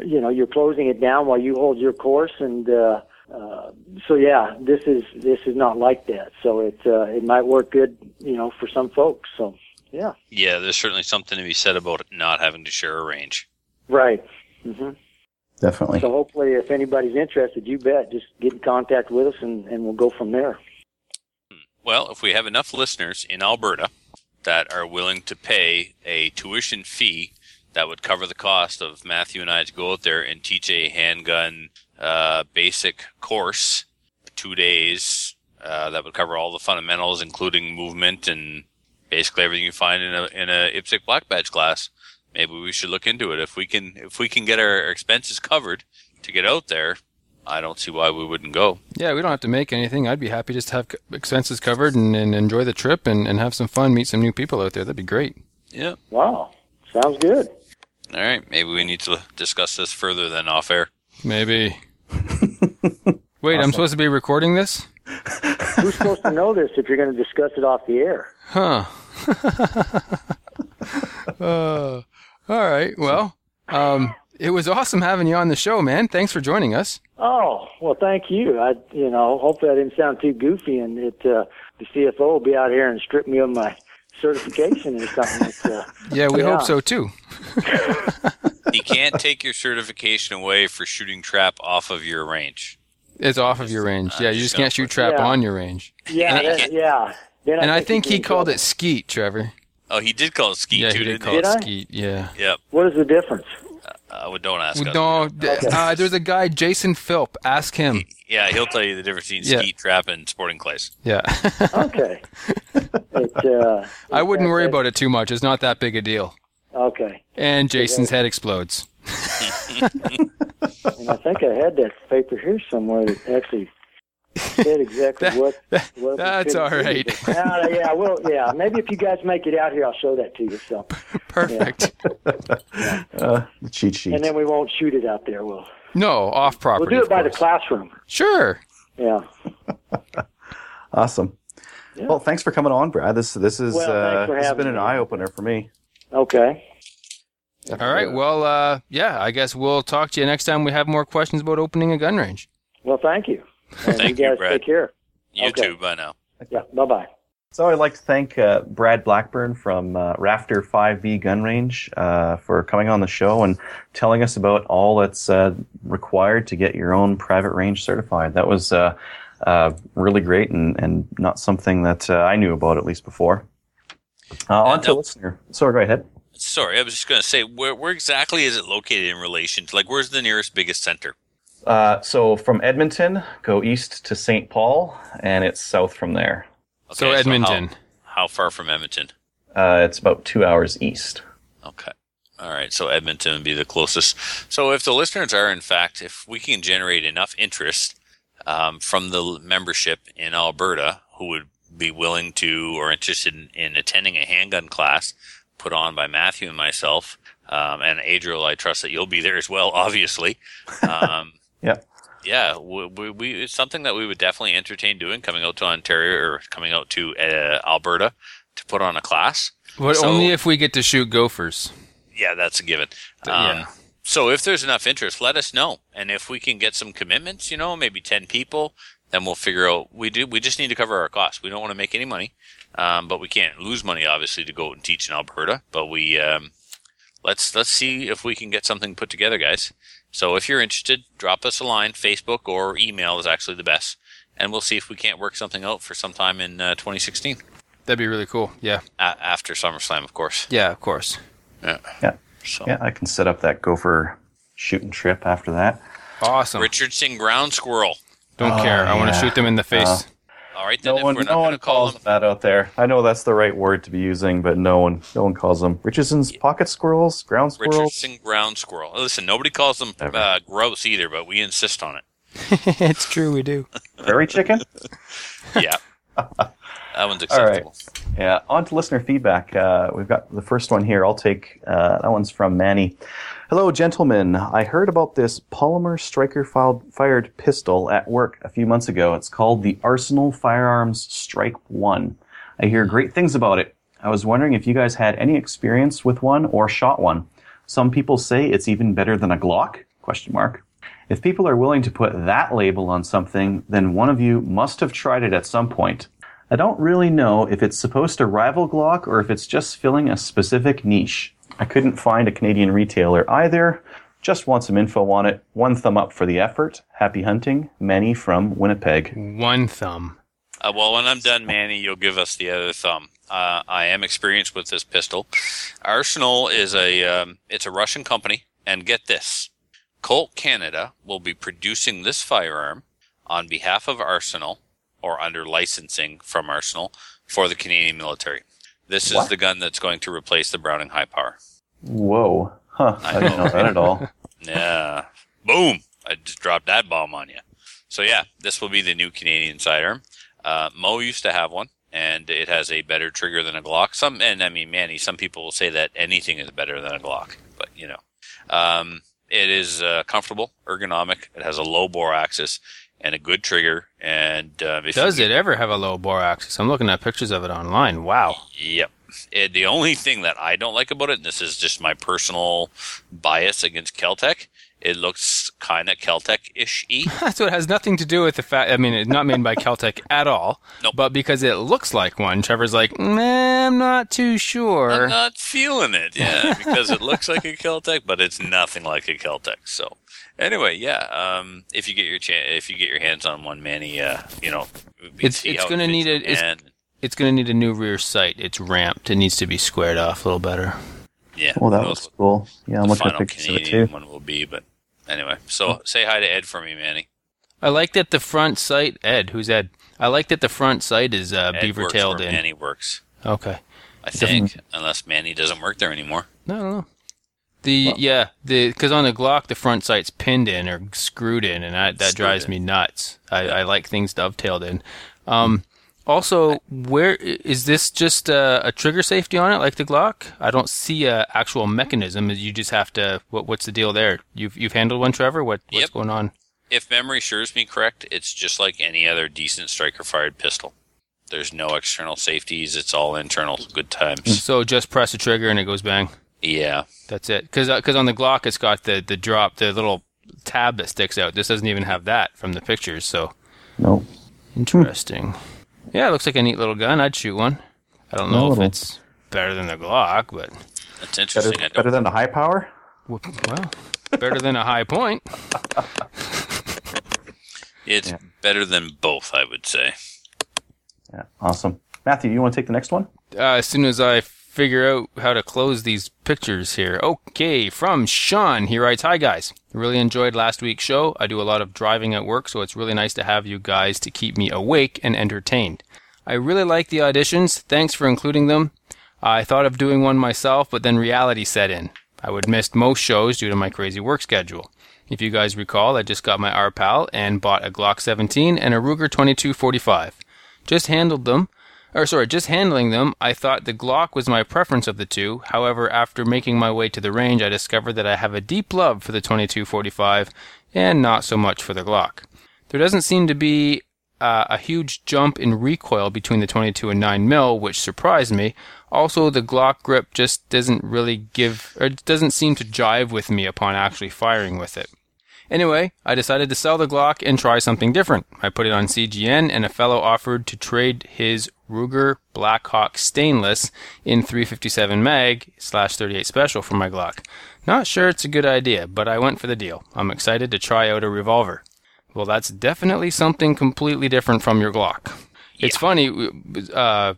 you know, you're closing it down while you hold your course, and uh, uh, so yeah, this is this is not like that. So it uh, it might work good, you know, for some folks. So yeah, Yeah, there's certainly something to be said about not having to share a range. right. hmm Definitely. So hopefully, if anybody's interested, you bet, just get in contact with us, and, and we'll go from there. Well, if we have enough listeners in Alberta that are willing to pay a tuition fee that would cover the cost of Matthew and I to go out there and teach a handgun uh, basic course, two days, uh, that would cover all the fundamentals, including movement and basically everything you find in a in a IPSC black badge class. Maybe we should look into it. If we can, if we can get our expenses covered to get out there, I don't see why we wouldn't go. Yeah, we don't have to make anything. I'd be happy just to have expenses covered and, and enjoy the trip and, and have some fun, meet some new people out there. That'd be great. Yeah. Wow, sounds good. All right, maybe we need to discuss this further than off air. Maybe. Wait, I'm supposed to be recording this? Who's supposed to know this if you're going to discuss it off the air? Huh. uh, all right. Well, um, it was awesome having you on the show, man. Thanks for joining us. Oh well, thank you. I, you know, hopefully I didn't sound too goofy, and it uh, the CFO will be out here and strip me of my certification or something. It's, uh, Yeah, we Yeah. hope so too. He can't take your certification away for shooting trap off of your range. It's off of your range. Uh, Yeah, you just just can't shoot trap Yeah. on your range. yeah, And- that, yeah. Then And I think you'd he called it skeet, Trevor. Oh, he did call it skeet Yeah, too, he did didn't call he? it Did I? skeet. Yeah. Yep. What is the difference? Uh, don't ask us. No, d- uh, there's a guy, Jason Philp. Ask him. Yeah, he'll tell you the difference between Yeah. skeet trap and sporting clays. Yeah. Okay. it, uh, I wouldn't worry that- about it too much. It's not that big a deal. Okay. And Jason's head explodes. And I think I had that paper here somewhere that actually said exactly That- what. that- what that's couldn't all do. right. But, uh, yeah, well, yeah. Maybe if you guys make it out here, I'll show that to you. So, Perfect. Uh, the cheat sheet. and then we won't shoot it out there. We'll No, off property we'll do it of by the classroom. Sure. Yeah. Awesome. Yeah. Well, thanks for coming on, Brad. This this is Well, uh, this has having been an eye opener for me. Okay. All right. Well, uh, yeah, I guess we'll talk to you next time we have more questions about opening a gun range. Well, thank you. And Thank you you, guys Brad. take care. You Okay. too, by now. Yeah. Bye bye. So I'd like to thank uh, Brad Blackburn from uh, Rafter 5V Gun Range uh, for coming on the show and telling us about all that's uh, required to get your own private range certified. That was uh, uh, really great and, and not something that uh, I knew about at least before. Uh, on to no- listener. Sorry, go ahead. Sorry, I was just going to say, where, where exactly is it located in relation to, like, where's the nearest biggest center? Uh, so from Edmonton, go east to St. Paul, and it's south from there. so Okay, Edmonton. how, how far from Edmonton? Uh, it's about two hours east. Okay. All right. So Edmonton would be the closest. So if the listeners are, in fact, if we can generate enough interest um, from the membership in Alberta who would be willing to or interested in, in attending a handgun class put on by Matthew and myself, um, and Adriel, I trust that you'll be there as well, obviously. Um, Yeah. yeah, we, we, we, it's something that we would definitely entertain doing, coming out to Ontario or coming out to uh, Alberta to put on a class. But So- only if we get to shoot gophers. Yeah, that's a given. Th- Um, yeah. So if there's enough interest, let us know, and if we can get some commitments, you know, maybe ten people, then we'll figure out. We do. We just need to cover our costs. We don't want to make any money, um, but we can't lose money, obviously, to go out and teach in Alberta. But we um, let's let's see if we can get something put together, guys. So if you're interested, drop us a line. Facebook or email is actually the best, and we'll see if we can't work something out for sometime in uh, 2016 That'd be really cool. Yeah. a- after SummerSlam, of course. Yeah, of course. Yeah. Yeah. So Yeah, I can set up that gopher shooting trip after that. Awesome. Richardson ground squirrel. Don't Oh, care. I want to shoot them in the face. All right, then No if one, we're no not one going to call calls them, that out there. I know that's the right word to be using, but no one, no one calls them Richardson's pocket squirrels, ground squirrels. Richardson ground squirrel. Listen, nobody calls them uh, gross either, but we insist on it. it's true, we do. Prairie chicken. Yeah, that one's acceptable. All right. Yeah, on to listener feedback. Uh, we've got the first one here. I'll take uh, that one's from Manny. Hello, gentlemen. I heard about this polymer striker fired pistol at work a few months ago. It's called the Arsenal Firearms Strike One. I hear great things about it. I was wondering if you guys had any experience with one or shot one. Some people say it's even better than a Glock? Question mark. If people are willing to put that label on something, then one of you must have tried it at some point. I don't really know if it's supposed to rival Glock or if it's just filling a specific niche. I couldn't find a Canadian retailer either. Just want some info on it. One thumb up for the effort. Happy hunting. Manny from Winnipeg. One thumb. Uh, well, when I'm done, Manny, you'll give us the other thumb. Uh, I am experienced with this pistol. Arsenal is a um, it's a Russian company, and get this: Colt Canada will be producing this firearm on behalf of Arsenal or under licensing from Arsenal for the Canadian military. This is What? the gun that's going to replace the Browning High Power. Whoa. Huh. I didn't know that at all. Yeah. Boom. I just dropped that bomb on you. So yeah, this will be the new Canadian sidearm. Uh, Mo used to have one, and it has a better trigger than a Glock. Some, and I mean, Manny, some people will say that anything is better than a Glock, but you know, um, it is uh, comfortable, ergonomic. It has a low bore axis and a good trigger. And uh, if Does you, it ever have a low bore axis? I'm looking at pictures of it online. Wow. Yep. It, the only thing that I don't like about it, and this is just my personal bias against Keltec, it looks kind of Keltec-ish y. so it has nothing to do with the fact. I mean, it's not made by Keltec at all. Nope. But because it looks like one, Trevor's like, nah, I'm not too sure. I'm not feeling it, yeah, because it looks like a Keltec, but it's nothing like a Keltec. So, anyway, yeah, um, if you get your chan if you get your hands on one, Manny, uh, you know, It's- it's how it gonna need a- it's- It's going to need a new rear sight. It's ramped. It needs to be squared off a little better. yeah. Well, that was cool. Yeah, I'm looking at final pictures of it Canadian too. one will be, but anyway. So say hi to Ed for me, Manny. I like that the front sight, Ed, who's Ed? I like that the front sight is uh, Ed beaver tailed in. Manny works, Okay. I think, unless Manny doesn't work there anymore. No, no, no. The yeah, the because on the Glock the front sight's pinned in or screwed in, and that, that drives in. me nuts. I, I like things dovetailed in. Um, also, where is this just uh, a trigger safety on it, like the Glock? I don't see a actual mechanism. You just have to. What, what's the deal there? You've you've handled one, Trevor. What what's Yep. going on? If memory serves me correct, it's just like any other decent striker fired pistol. There's no external safeties. It's all internal. Good times. So just press the trigger and it goes bang. Yeah. That's it. Because on the Glock it's got the the drop, the little tab that sticks out. This doesn't even have that from the pictures. So No. Interesting. Yeah, it looks like a neat little gun. I'd shoot one. I don't know if it's better than the Glock, but That's Better, interesting. I better don't, than the high power? well, better than a Hi-Point. it's Yeah. better than both, I would say. Yeah, awesome. Matthew, you want to take the next one? Uh, as soon as I figure out how to close these pictures here. Okay, from Sean, he writes, Hi guys. Really enjoyed last week's show. I do a lot of driving at work, so it's really nice to have you guys to keep me awake and entertained. I really like the auditions. Thanks for including them. I thought of doing one myself, but then reality set in. I would miss most shows due to my crazy work schedule. If you guys recall, I just got my RPAL and bought a Glock 17 and a Ruger 2245. Just handled them, or sorry, just handling them, I thought the Glock was my preference of the two. However, after making my way to the range, I discovered that I have a deep love for the 2245 and not so much for the Glock. There doesn't seem to be uh, a huge jump in recoil between the 22 and 9 mil, which surprised me. Also, the Glock grip just doesn't really give, or doesn't seem to jive with me upon actually firing with it. Anyway, I decided to sell the Glock and try something different. I put it on CGN, and a fellow offered to trade his Ruger Blackhawk stainless in 357 mag slash 38 special for my Glock. Not sure it's a good idea, but I went for the deal. I'm excited to try out a revolver. Well, that's definitely something completely different from your Glock. It's funny, uh,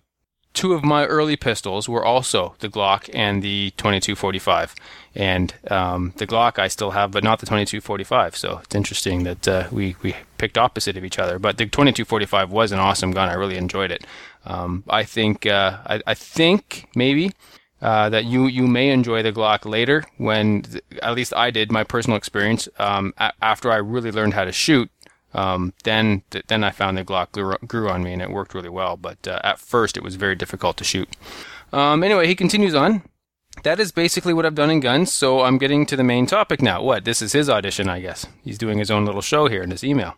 two of my early pistols were also the Glock and the 2245. And um, the Glock I still have, but not the 2245. So it's interesting that uh, we, we picked opposite of each other. But the 2245 was an awesome gun. I really enjoyed it. Um, I think uh, I, I, think maybe uh, that you you may enjoy the Glock later when at least I did my personal experience um, a- after I really learned how to shoot um, then then I found the Glock grew, grew, on me and it worked really well. But uh, at first, it was very difficult to shoot. Um, anyway, he continues on. That is basically what I've done in guns. So I'm getting to the main topic now. What? This is his audition, I guess. He's doing his own little show here in his email.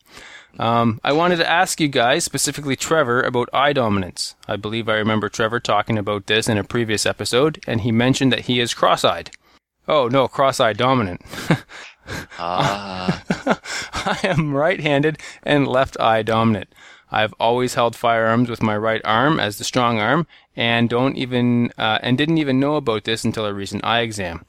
Um, I wanted to ask you guys, specifically Trevor, about eye dominance. I believe I remember Trevor talking about this in a previous episode, and he mentioned that he is cross-eyed. Oh no, cross-eyed dominant. Ah. I am right handed and left eye dominant. I've always held firearms with my right arm as the strong arm and don't even uh, and didn't even know about this until a recent eye exam.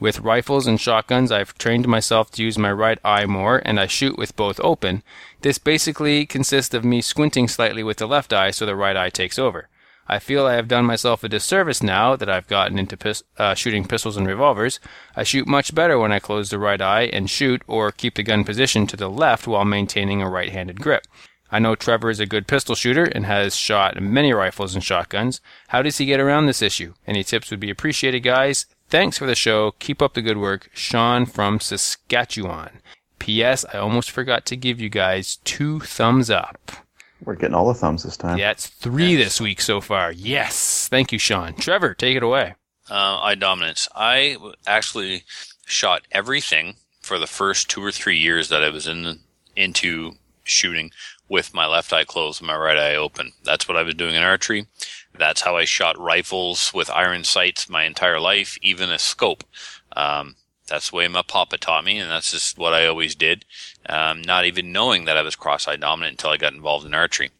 With rifles and shotguns, I've trained myself to use my right eye more and I shoot with both open. This basically consists of me squinting slightly with the left eye so the right eye takes over. I feel I have done myself a disservice now that I've gotten into pis- uh, shooting pistols and revolvers. I shoot much better when I close the right eye and shoot or keep the gun positioned to the left while maintaining a right handed grip. I know Trevor is a good pistol shooter and has shot many rifles and shotguns. How does he get around this issue? Any tips would be appreciated, guys. Thanks for the show. Keep up the good work. Sean from Saskatchewan. P.S. I almost forgot to give you guys two thumbs up. We're getting all the thumbs this time. Yeah, it's three this week so far. Yes. Thank you, Sean. Trevor, take it away. Uh, eye dominance. I actually shot everything for the first two or three years that I was in the, into shooting with my left eye closed and my right eye open. That's what I was doing in archery. That's how I shot rifles with iron sights my entire life, even a scope. Um, that's the way my papa taught me, and that's just what I always did, um, not even knowing that I was cross-eye dominant until I got involved in archery.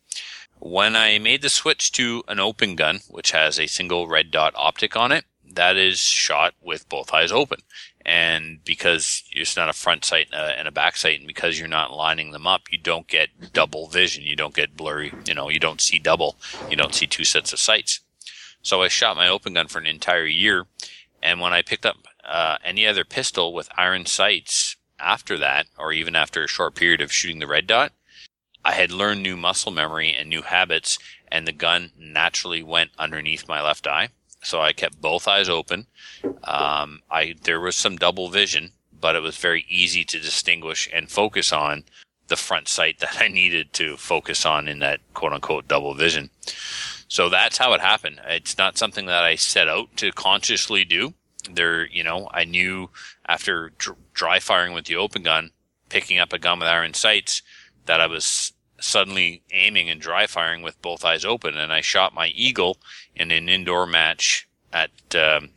When I made the switch to an open gun, which has a single red dot optic on it, that is shot with both eyes open. And because it's not a front sight and a back sight, and because you're not lining them up, you don't get double vision. You don't get blurry. You know, you don't see double. You don't see two sets of sights. So I shot my open gun for an entire year. And when I picked up uh, any other pistol with iron sights after that, or even after a short period of shooting the red dot, I had learned new muscle memory and new habits, and the gun naturally went underneath my left eye. So I kept both eyes open. Um, I there was some double vision, but it was very easy to distinguish and focus on the front sight that I needed to focus on in that quote unquote double vision. So that's how it happened. It's not something that I set out to consciously do there, you know, I knew after dr- dry firing with the open gun, picking up a gun with iron sights, that I was suddenly aiming and dry firing with both eyes open. And I shot my eagle in an indoor match at, um,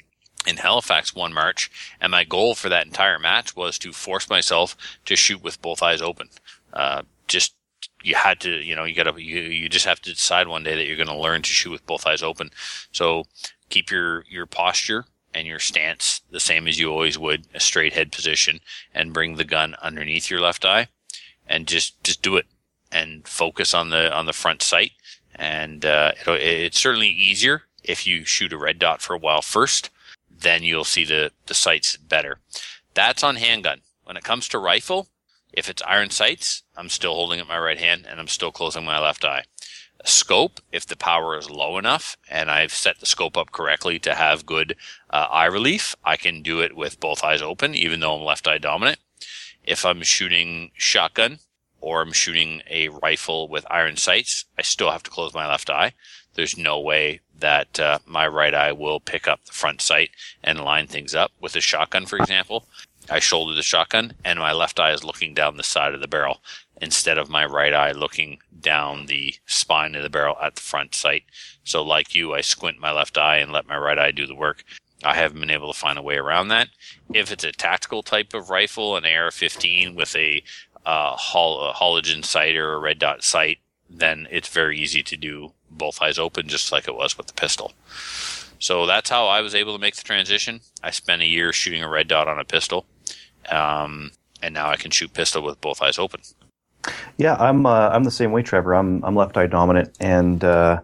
in Halifax one March. And my goal for that entire match was to force myself to shoot with both eyes open. Uh, just, you had to, you know, you gotta, you, you just have to decide one day that you're going to learn to shoot with both eyes open. So keep your, your posture and your stance the same as you always would, a straight head position, and bring the gun underneath your left eye, and just just do it, and focus on the on the front sight, and uh, it's certainly easier if you shoot a red dot for a while first, then you'll see the the sights better. That's on handgun. When it comes to rifle, if it's iron sights, I'm still holding up my right hand and I'm still closing my left eye scope if the power is low enough and I've set the scope up correctly to have good uh, eye relief. I can do it with both eyes open, even though I'm left eye dominant. If I'm shooting shotgun or I'm shooting a rifle with iron sights, I still have to close my left eye. There's no way that uh, my right eye will pick up the front sight and line things up. With a shotgun, for example, I shoulder the shotgun and my left eye is looking down the side of the barrel instead of my right eye looking down the spine of the barrel at the front sight. So like you, I squint my left eye and let my right eye do the work. I haven't been able to find a way around that. If it's a tactical type of rifle, an AR-15 with a, uh, hol- a halogen sight or a red dot sight, then it's very easy to do both eyes open, just like it was with the pistol. So that's how I was able to make the transition. I spent a year shooting a red dot on a pistol, um, and now I can shoot pistol with both eyes open. Yeah, I'm uh, I'm the same way, Trevor. I'm I'm left eye dominant, and uh,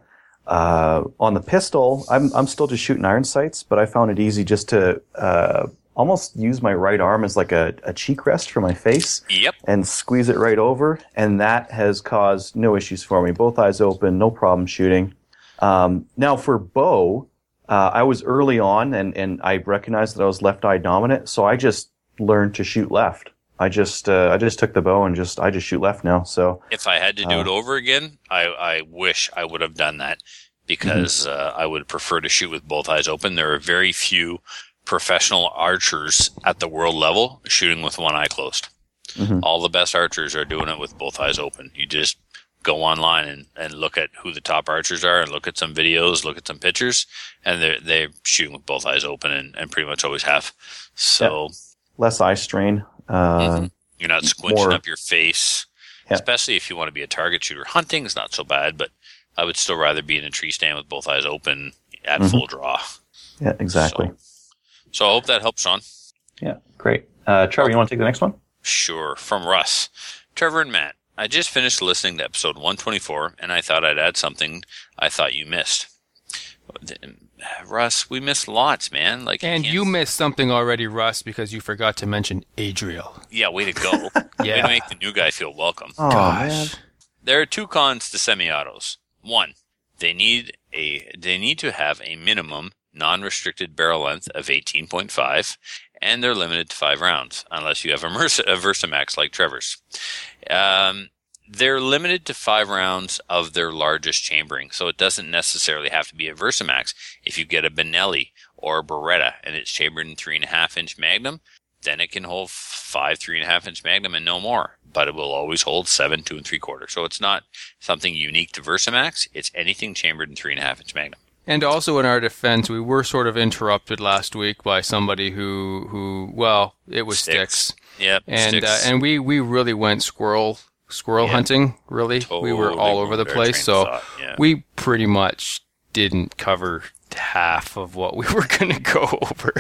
uh, on the pistol, I'm I'm still just shooting iron sights, but I found it easy just to uh, almost use my right arm as like a, a cheek rest for my face. Yep. And squeeze it right over, and that has caused no issues for me. Both eyes open, no problem shooting. Um, now for bow, uh, I was early on, and and I recognized that I was left eye dominant, so I just learned to shoot left. I just uh, I just took the bow and just I just shoot left now. So If I had to do Uh, it over again, I, I wish I would have done that because uh, I would prefer to shoot with both eyes open. There are very few professional archers at the world level shooting with one eye closed. Mhm. All the best archers are doing it with both eyes open. You just go online and, and look at who the top archers are and look at some videos, look at some pictures, and they're, they're shooting with both eyes open and, and pretty much always have. So less eye strain. Uh, Mhm. You're not squinching more- up your face, Yeah. especially if you want to be a target shooter. Hunting is not so bad, but I would still rather be in a tree stand with both eyes open at Mhm. full draw. Yeah, exactly. So, so I hope that helps, Sean. Yeah, great. Uh, Trevor, you want to take the next one? Sure. From Russ. Trevor and Matt, I just finished listening to episode 124 and I thought I'd add something I thought you missed. Russ, we missed lots, man. Like, And can't- you missed something already, Russ, because you forgot to mention Adriel. yeah, way to go. Way Yeah. to make the new guy feel welcome. Oh man. There are two cons to semi-autos. One, they need a they need to have a minimum non-restricted barrel length of 18.5, and they're limited to five rounds unless you have a, Mersa, a Versamax like Trevor's. Um, they're limited to five rounds of their largest chambering, so it doesn't necessarily have to be a Versamax. If you get a Benelli or a Beretta and it's chambered in three and a half inch Magnum, then it can hold five three and a half inch Magnum and no more. But it will always hold seven two and three quarter. So it's not something unique to Versamax. It's anything chambered in three and a half inch Magnum. And also in our defense, we were sort of interrupted last week by somebody who, who well, it was Sticks. sticks, Yep. and uh, and we we really went squirrel squirrel Yeah. hunting. Really, we were all over the place. So thought, yeah. we pretty much didn't cover half of what we were going to go over.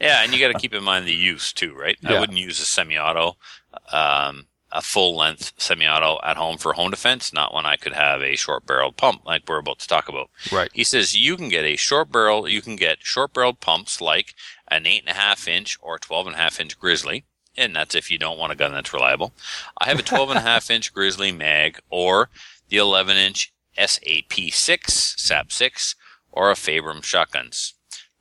Yeah, and you got to keep in mind the use too, right? I wouldn't use a semi-auto, um, a full-length semi-auto at home for home defense, not when I could have a short-barreled pump like we're about to talk about. Right. He says you can get a short barrel, you can get short barreled pumps like an eight and a half inch or twelve and a half inch Grizzly, and that's if you don't want a gun that's reliable. I have a twelve and a half inch Grizzly mag or the eleven inch SAP six SAP six or a Fabarm shotguns.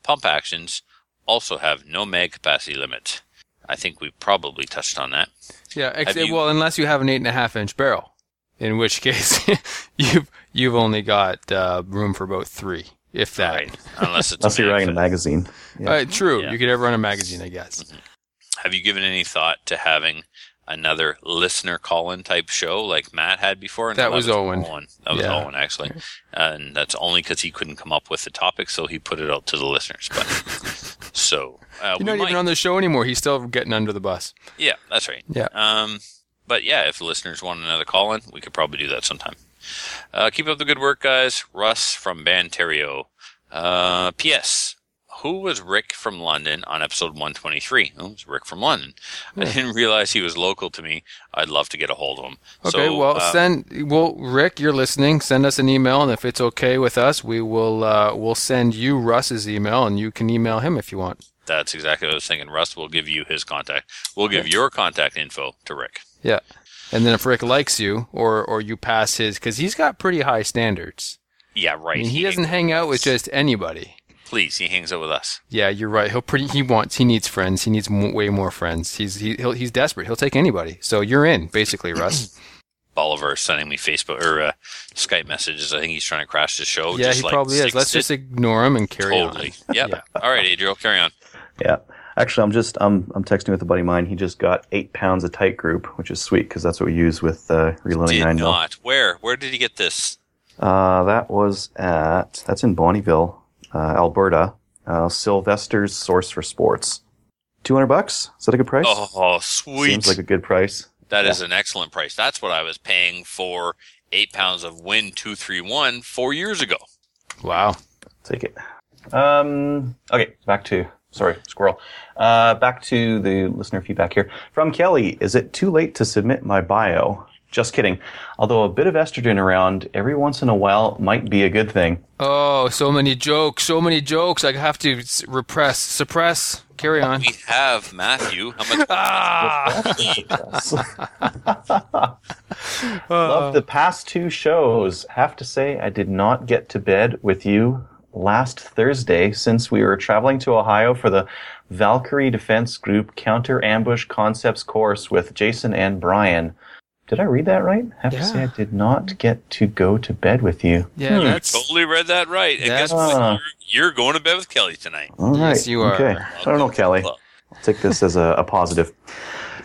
Pump actions also have no mag capacity limit. I think we probably touched on that. Yeah. Ex- you- well, unless you have an eight and a half inch barrel, in which case you've you've only got uh, room for about three, if that. Right. Unless it's Unless a you're mag writing a magazine. Yeah. Uh, true. Yeah. You could ever run a magazine, I guess. Have you given any thought to having another listener call-in type show like Matt had before? That was Owen. That was Yeah. Owen actually, and that's only because he couldn't come up with the topic, so he put it out to the listeners. But so uh, You're not might, even on the show anymore. He's still getting under the bus. yeah, that's right. Yeah. Um, but yeah, if the listeners want another call-in, we could probably do that sometime. Uh, keep up the good work, guys. Russ from Banterio. Uh, P.S. Who was Rick from London on episode 123? Oh, it was Rick from London. I didn't realize he was local to me. I'd love to get a hold of him. Okay, So, well, uh, send. Well, Rick, you're listening. Send us an email, and if it's okay with us, we will. Uh, we'll send you Russ's email, and you can email him if you want. That's exactly what I was thinking. Russ will give you his contact. We'll give your contact info to Rick. Yeah. And then if Rick likes you, or or you pass his, because he's got pretty high standards. Yeah, right. I mean, he doesn't hang out with just anybody. Please, he hangs out with us. Yeah, you're right. He'll pretty. He wants. He needs friends. He needs m- way more friends. He's he, he'll, he's desperate. He'll take anybody. So you're in, basically, Russ. Bolivar sending me Facebook or uh, Skype messages. I think he's trying to crash the show. yeah, just he like probably is. Let's did. just ignore him and carry totally. on. Yep. Yeah. All right, Adriel, carry on. Yeah. Actually, I'm just I'm I'm texting with a buddy of mine. He just got eight pounds of Titegroup, which is sweet because that's what we use with uh, reloading Did nine mil. not. Where? Where did he get this? Uh, that was at that's in Bonnyville, uh, Alberta. Uh, Sylvester's Source for Sports. Two hundred bucks. Is that a good price? Oh, sweet. Seems like a good price. That is an excellent price. That's what I was paying for eight pounds of Win two three one four years ago. Wow. Take it. Um, okay, back to sorry, squirrel. Uh, back to the listener feedback here from Kelly. Is it too late to submit my bio? Just kidding. Although a bit of estrogen around every once in a while might be a good thing. Oh, so many jokes, so many jokes. I have to repress, suppress. Carry on. We have Matthew. How much? Ah! Love the past two shows. Have to say, I did not get to bed with you last Thursday since we were traveling to Ohio for the Valkyrie Defense Group Counter Ambush Concepts course with Jason and Brian. Did I read that right? I Have to say, I did not get to go to bed with you. Yeah, that's Totally read that right. And That's- guess what? Ah. You're, you're going to bed with Kelly tonight. All right. Yes, you are. Okay. I don't know, Kelly. Well, I'll take this as a, a positive.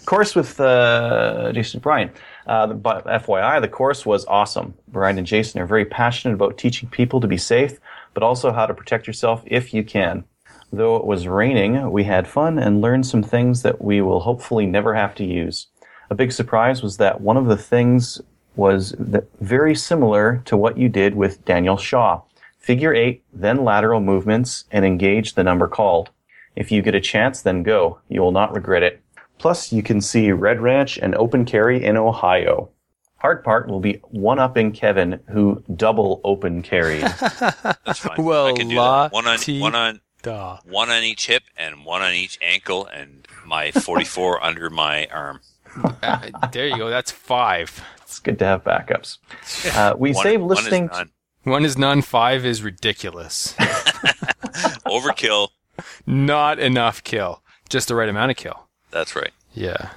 Course with uh, Jason and Brian. Uh, but FYI, the course was awesome. Brian and Jason are very passionate about teaching people to be safe, but also how to protect yourself if you can. Though it was raining, we had fun and learned some things that we will hopefully never have to use. A big surprise was that one of the things was that very similar to what you did with Daniel Shaw. Figure eight, then lateral movements, and engage the number called. If you get a chance, then go. You will not regret it. Plus, you can see Red Ranch and Open Carry in Ohio. Hard part will be one-upping Kevin, who double open carried. That's fine. Well, I can do la that. One on ti- one on duh. one on each hip and one on each ankle, and my 44 under my arm. Uh, there you go. That's five. it's good to have backups. Uh, we One, save one is listening. none. One is none. Five is ridiculous. Overkill. Not enough kill. Just the right amount of kill. That's right. Yeah.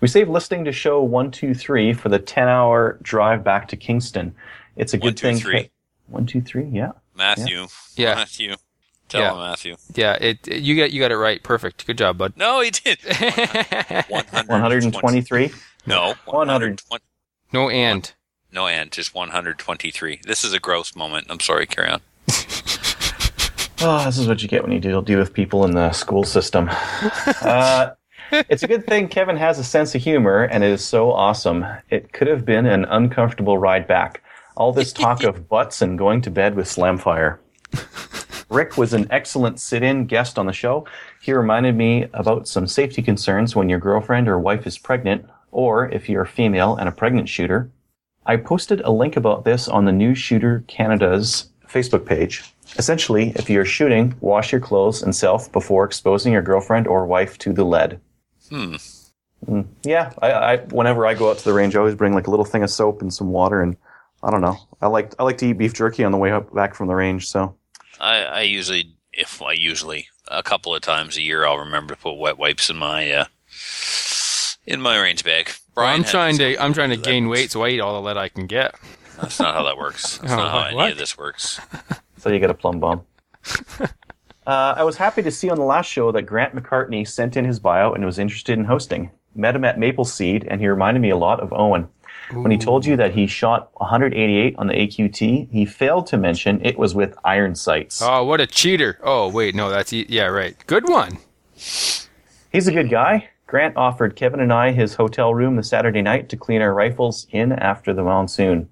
We save listening to show one, two, three for the ten-hour drive back to Kingston. It's a One, good two, thing. three. One, two, three. Yeah. Matthew. Yeah. Matthew. Tell Yeah. him, Matthew. Yeah. It, it- you got you got it right. Perfect. Good job, bud. No, he did. One hundred and twenty-three. No. 100. 120. No and. No, and just 123. This is a gross moment. I'm sorry. Carry on. Oh, this is what you get when you deal, deal with people in the school system. Uh, it's a good thing Kevin has a sense of humor, and it is so awesome. It could have been an uncomfortable ride back. All this talk of butts and going to bed with Slamfire. Rick was an excellent sit in guest on the show. He reminded me about some safety concerns when your girlfriend or wife is pregnant, or if you're a female and a pregnant shooter. I posted a link about this on the New Shooter Canada's Facebook page. Essentially, if you're shooting, wash your clothes and self before exposing your girlfriend or wife to the lead. Hmm. Mm, yeah, I, I whenever I go out to the range, I always bring like a little thing of soap and some water, and I don't know. I like I like to eat beef jerky on the way up back from the range. So I, I usually, if I usually, a couple of times a year, I'll remember to put wet wipes in my uh, in my range bag. Brian I'm had trying to I'm trying to that gain works. weight, so I eat all the lead I can get. That's not how that works. That's Oh, not how any of this works. so you get a plum bomb. uh, I was happy to see on the last show that Grant McCartney sent in his bio and was interested in hosting. Met him at Maple Seed, and he reminded me a lot of Owen. When he told you that he shot 188 on the AQT, he failed to mention it was with iron sights. Oh, what a cheater! Oh, wait, no, that's e- yeah, right. Good one. He's a good guy. Grant offered Kevin and I his hotel room the Saturday night to clean our rifles in after the monsoon.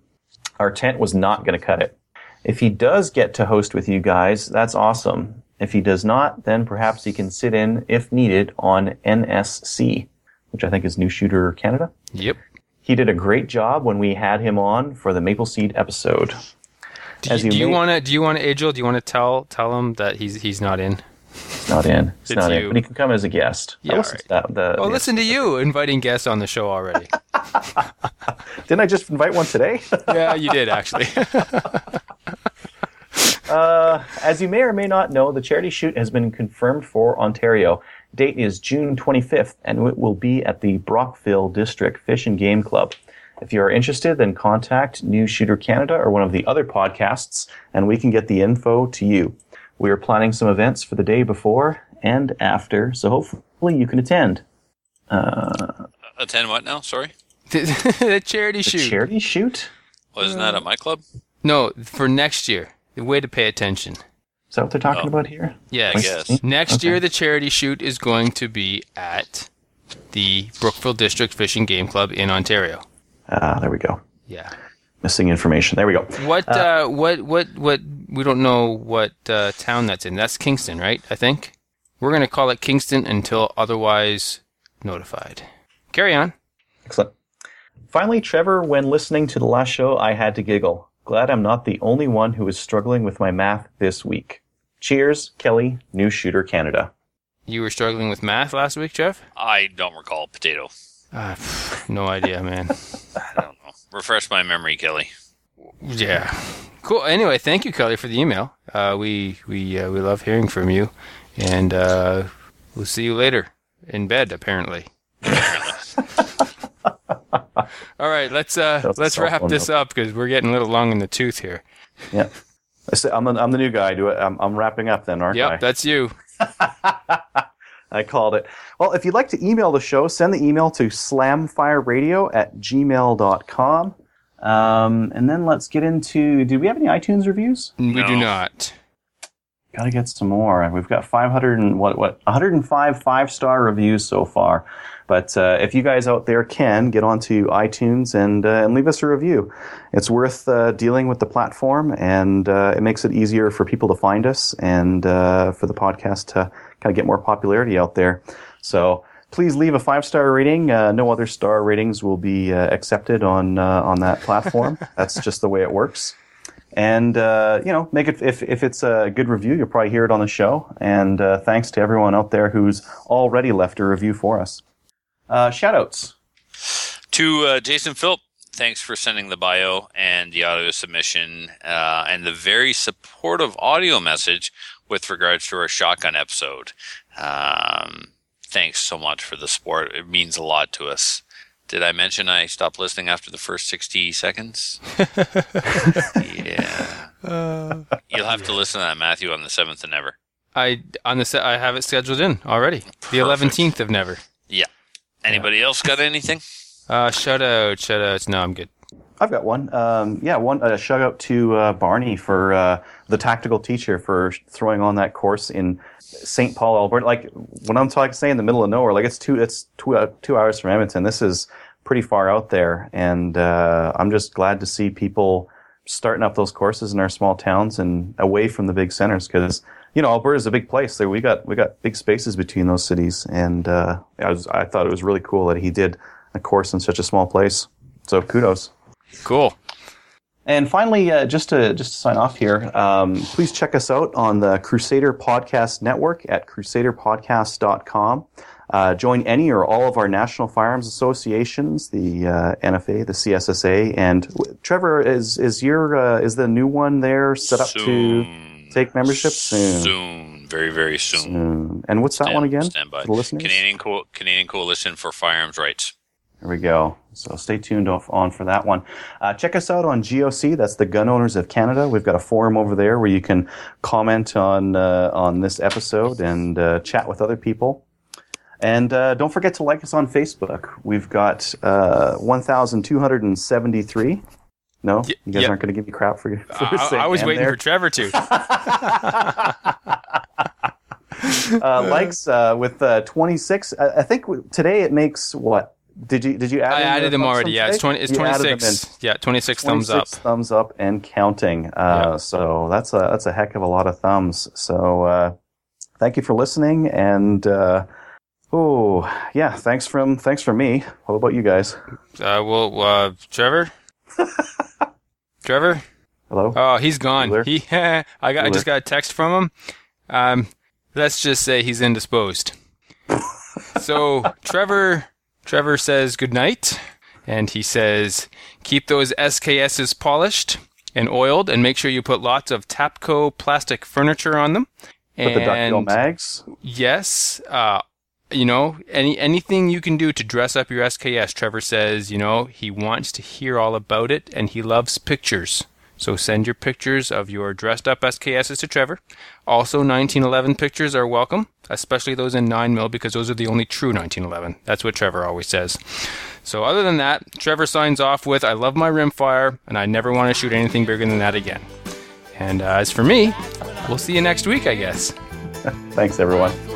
Our tent was not going to cut it. If he does get to host with you guys, that's awesome. If he does not, then perhaps he can sit in, if needed, on NSC, which I think is New Shooter Canada. Yep. He did a great job when we had him on for the Maple Seed episode. Do you, you you want to? Do you want to, Agil? Do you want to tell tell him that he's he's not in? It's not in. It's, It's not in. you. But he can come as a guest. I Yeah, listened to that, the, Oh, the- listen to you inviting guests on the show already. Didn't I just invite one today? yeah, you did actually. Uh, as you may or may not know, the charity shoot has been confirmed for Ontario. Date is June 25th, and it will be at the Brockville District Fish and Game Club. If you are interested, then contact New Shooter Canada or one of the other podcasts, and we can get the info to you. We are planning some events for the day before and after, so hopefully you can attend. Uh, attend what now? Sorry. the charity The shoot. charity shoot? Wasn't that at my club? no, for next year. The way to pay attention. Is that what they're talking Oh. about here? Yes. I guess. Next Okay. year, the charity shoot is going to be at the Brockville District Fishing Game Club in Ontario. Ah, there we go. Yeah. Missing information. There we go. What? Uh, what? What? What? We don't know what uh, town that's in. That's Kingston, right? I think. We're gonna call it Kingston until otherwise notified. Carry on. Excellent. Finally, Trevor, when listening to the last show, I had to giggle. Glad I'm not the only one who is struggling with my math this week. Cheers, Kelly, New Shooter Canada. You were struggling with math last week, Jeff? I don't recall potato. Uh, no idea, man. I don't know. Refresh my memory, Kelly. Yeah. Cool. Anyway, thank you, Kelly, for the email. Uh, we we uh, we love hearing from you, and uh, we'll see you later in bed, apparently. All right, let's uh, let's wrap this up because we're getting a little long in the tooth here. Yeah, I'm the, I'm the new guy. Do it. I'm, I'm wrapping up then, aren't yep, I? Yep, that's you. I called it. Well, if you'd like to email the show, send the email to slamfireradio at gmail.com. Um, and then let's get into. Do we have any iTunes reviews? We no. do not. Got to get some more. We've got 500 and what what 105 five star reviews so far. But uh, if you guys out there can get onto iTunes and uh, and leave us a review, it's worth uh, dealing with the platform, and uh, it makes it easier for people to find us and uh, for the podcast to kind of get more popularity out there. So please leave a five star rating. Uh, no other star ratings will be accepted on on that platform. That's just the way it works and uh, you know make it if, if it's a good review you'll probably hear it on the show and uh, thanks to everyone out there who's already left a review for us uh, shoutouts to uh, Jason Philp. Thanks for sending the bio and the audio submission uh, and the very supportive audio message with regards to our shotgun episode. Um, thanks so much for the support. It means a lot to us. Did I mention I stopped listening after the first 60 seconds? yeah. Uh, You'll have to listen to that, Matthew, on the 7th of Never. I on the set, I have it scheduled in already. The 11th of Never. Yeah. Anybody else got anything? Uh, shout out, shout outs. No, I'm good. I've got one. Um, yeah, one uh, shout out to uh, Barney for uh, the tactical teacher for throwing on that course in St. Paul, Alberta. Like when I'm talking, say in the middle of nowhere, like it's two, it's two, uh, two hours from Edmonton. This is pretty far out there, and uh, I'm just glad to see people starting up those courses in our small towns and away from the big centers because you know Alberta is a big place. There we got we got big spaces between those cities, and uh, I was I thought it was really cool that he did a course in such a small place. So kudos. Cool. And finally, uh, just to just to sign off here, um, please check us out on the Crusader Podcast Network at crusaderpodcast.com. Uh, join any or all of our national firearms associations, the uh, NFA, the CSSA, and Trevor is is your uh, is the new one there set up soon. to take membership soon? Soon, very very soon. soon. And what's that stand, one again? Stand by. Canadian Co- Canadian Coalition for Firearms Rights. There we go. So stay tuned on for that one. Uh, check us out on GOC. That's the Gun Owners of Canada. We've got a forum over there where you can comment on uh, on this episode and uh, chat with other people. And uh, don't forget to like us on Facebook. We've got uh, 1,273. No, you guys yep. aren't going to give me crap for, for I, I was waiting there. for Trevor to. Uh, likes with 26. I, I think today it makes what did you did you add? I added them already. Yeah, it's twenty. It's twenty six. Yeah, twenty six thumbs up. Thumbs up and counting. Uh, yep. So that's a that's a heck of a lot of thumbs. So uh, thank you for listening. And uh, oh yeah, thanks from thanks from me. What about you guys? Uh, well, uh, Trevor. Trevor. Hello. Oh, he's gone. Bueller? He. I got. Bueller? I just got a text from him. Um, let's just say he's indisposed. so Trevor Trevor says good night, and he says keep those SKSs polished and oiled, and make sure you put lots of Tapco plastic furniture on them. Put the duckbill mags. Yes. Uh, you know, any anything you can do to dress up your SKS. Trevor says, you know, he wants to hear all about it, and he loves pictures. So send your pictures of your dressed up SKSs to Trevor. Also, 1911 pictures are welcome, especially those in 9mm because those are the only true 1911. That's what Trevor always says. So, other than that, Trevor signs off with I love my rimfire and I never want to shoot anything bigger than that again. And uh, as for me, we'll see you next week, I guess. Thanks, everyone.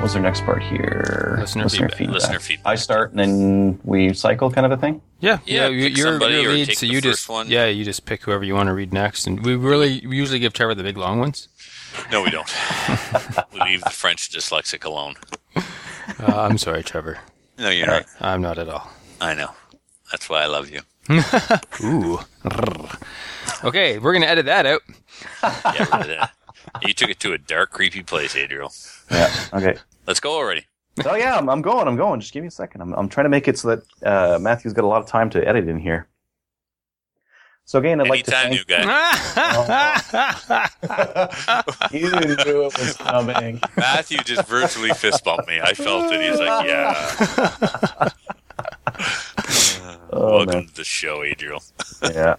What's our next part here? Listener feedback. Listener feedback. I start and then we cycle, kind of a thing. Yeah, Yeah, you- pick you're, somebody you're or lead, take so the you first just one. yeah, you just pick whoever you want to read next, and we really we usually give Trevor the big long ones. No, we don't. we leave the French dyslexic alone. Uh, I'm sorry, Trevor. No, you're not. I'm not at all. I know. That's why I love you. Ooh. okay, we're gonna edit that out. Yeah, rid of that. You took it to a dark, creepy place, Adriel. Yeah. Okay. Let's go already. oh yeah, I'm, I'm going. I'm going. Just give me a second. I'm, I'm trying to make it so that uh, Matthew's got a lot of time to edit in here. So again, I'd like to Anytime, thank new guy. You knew it was coming. Matthew just virtually fist bumped me. I felt it. He's like, yeah. Oh, Welcome man. to the show, Adriel. Yeah.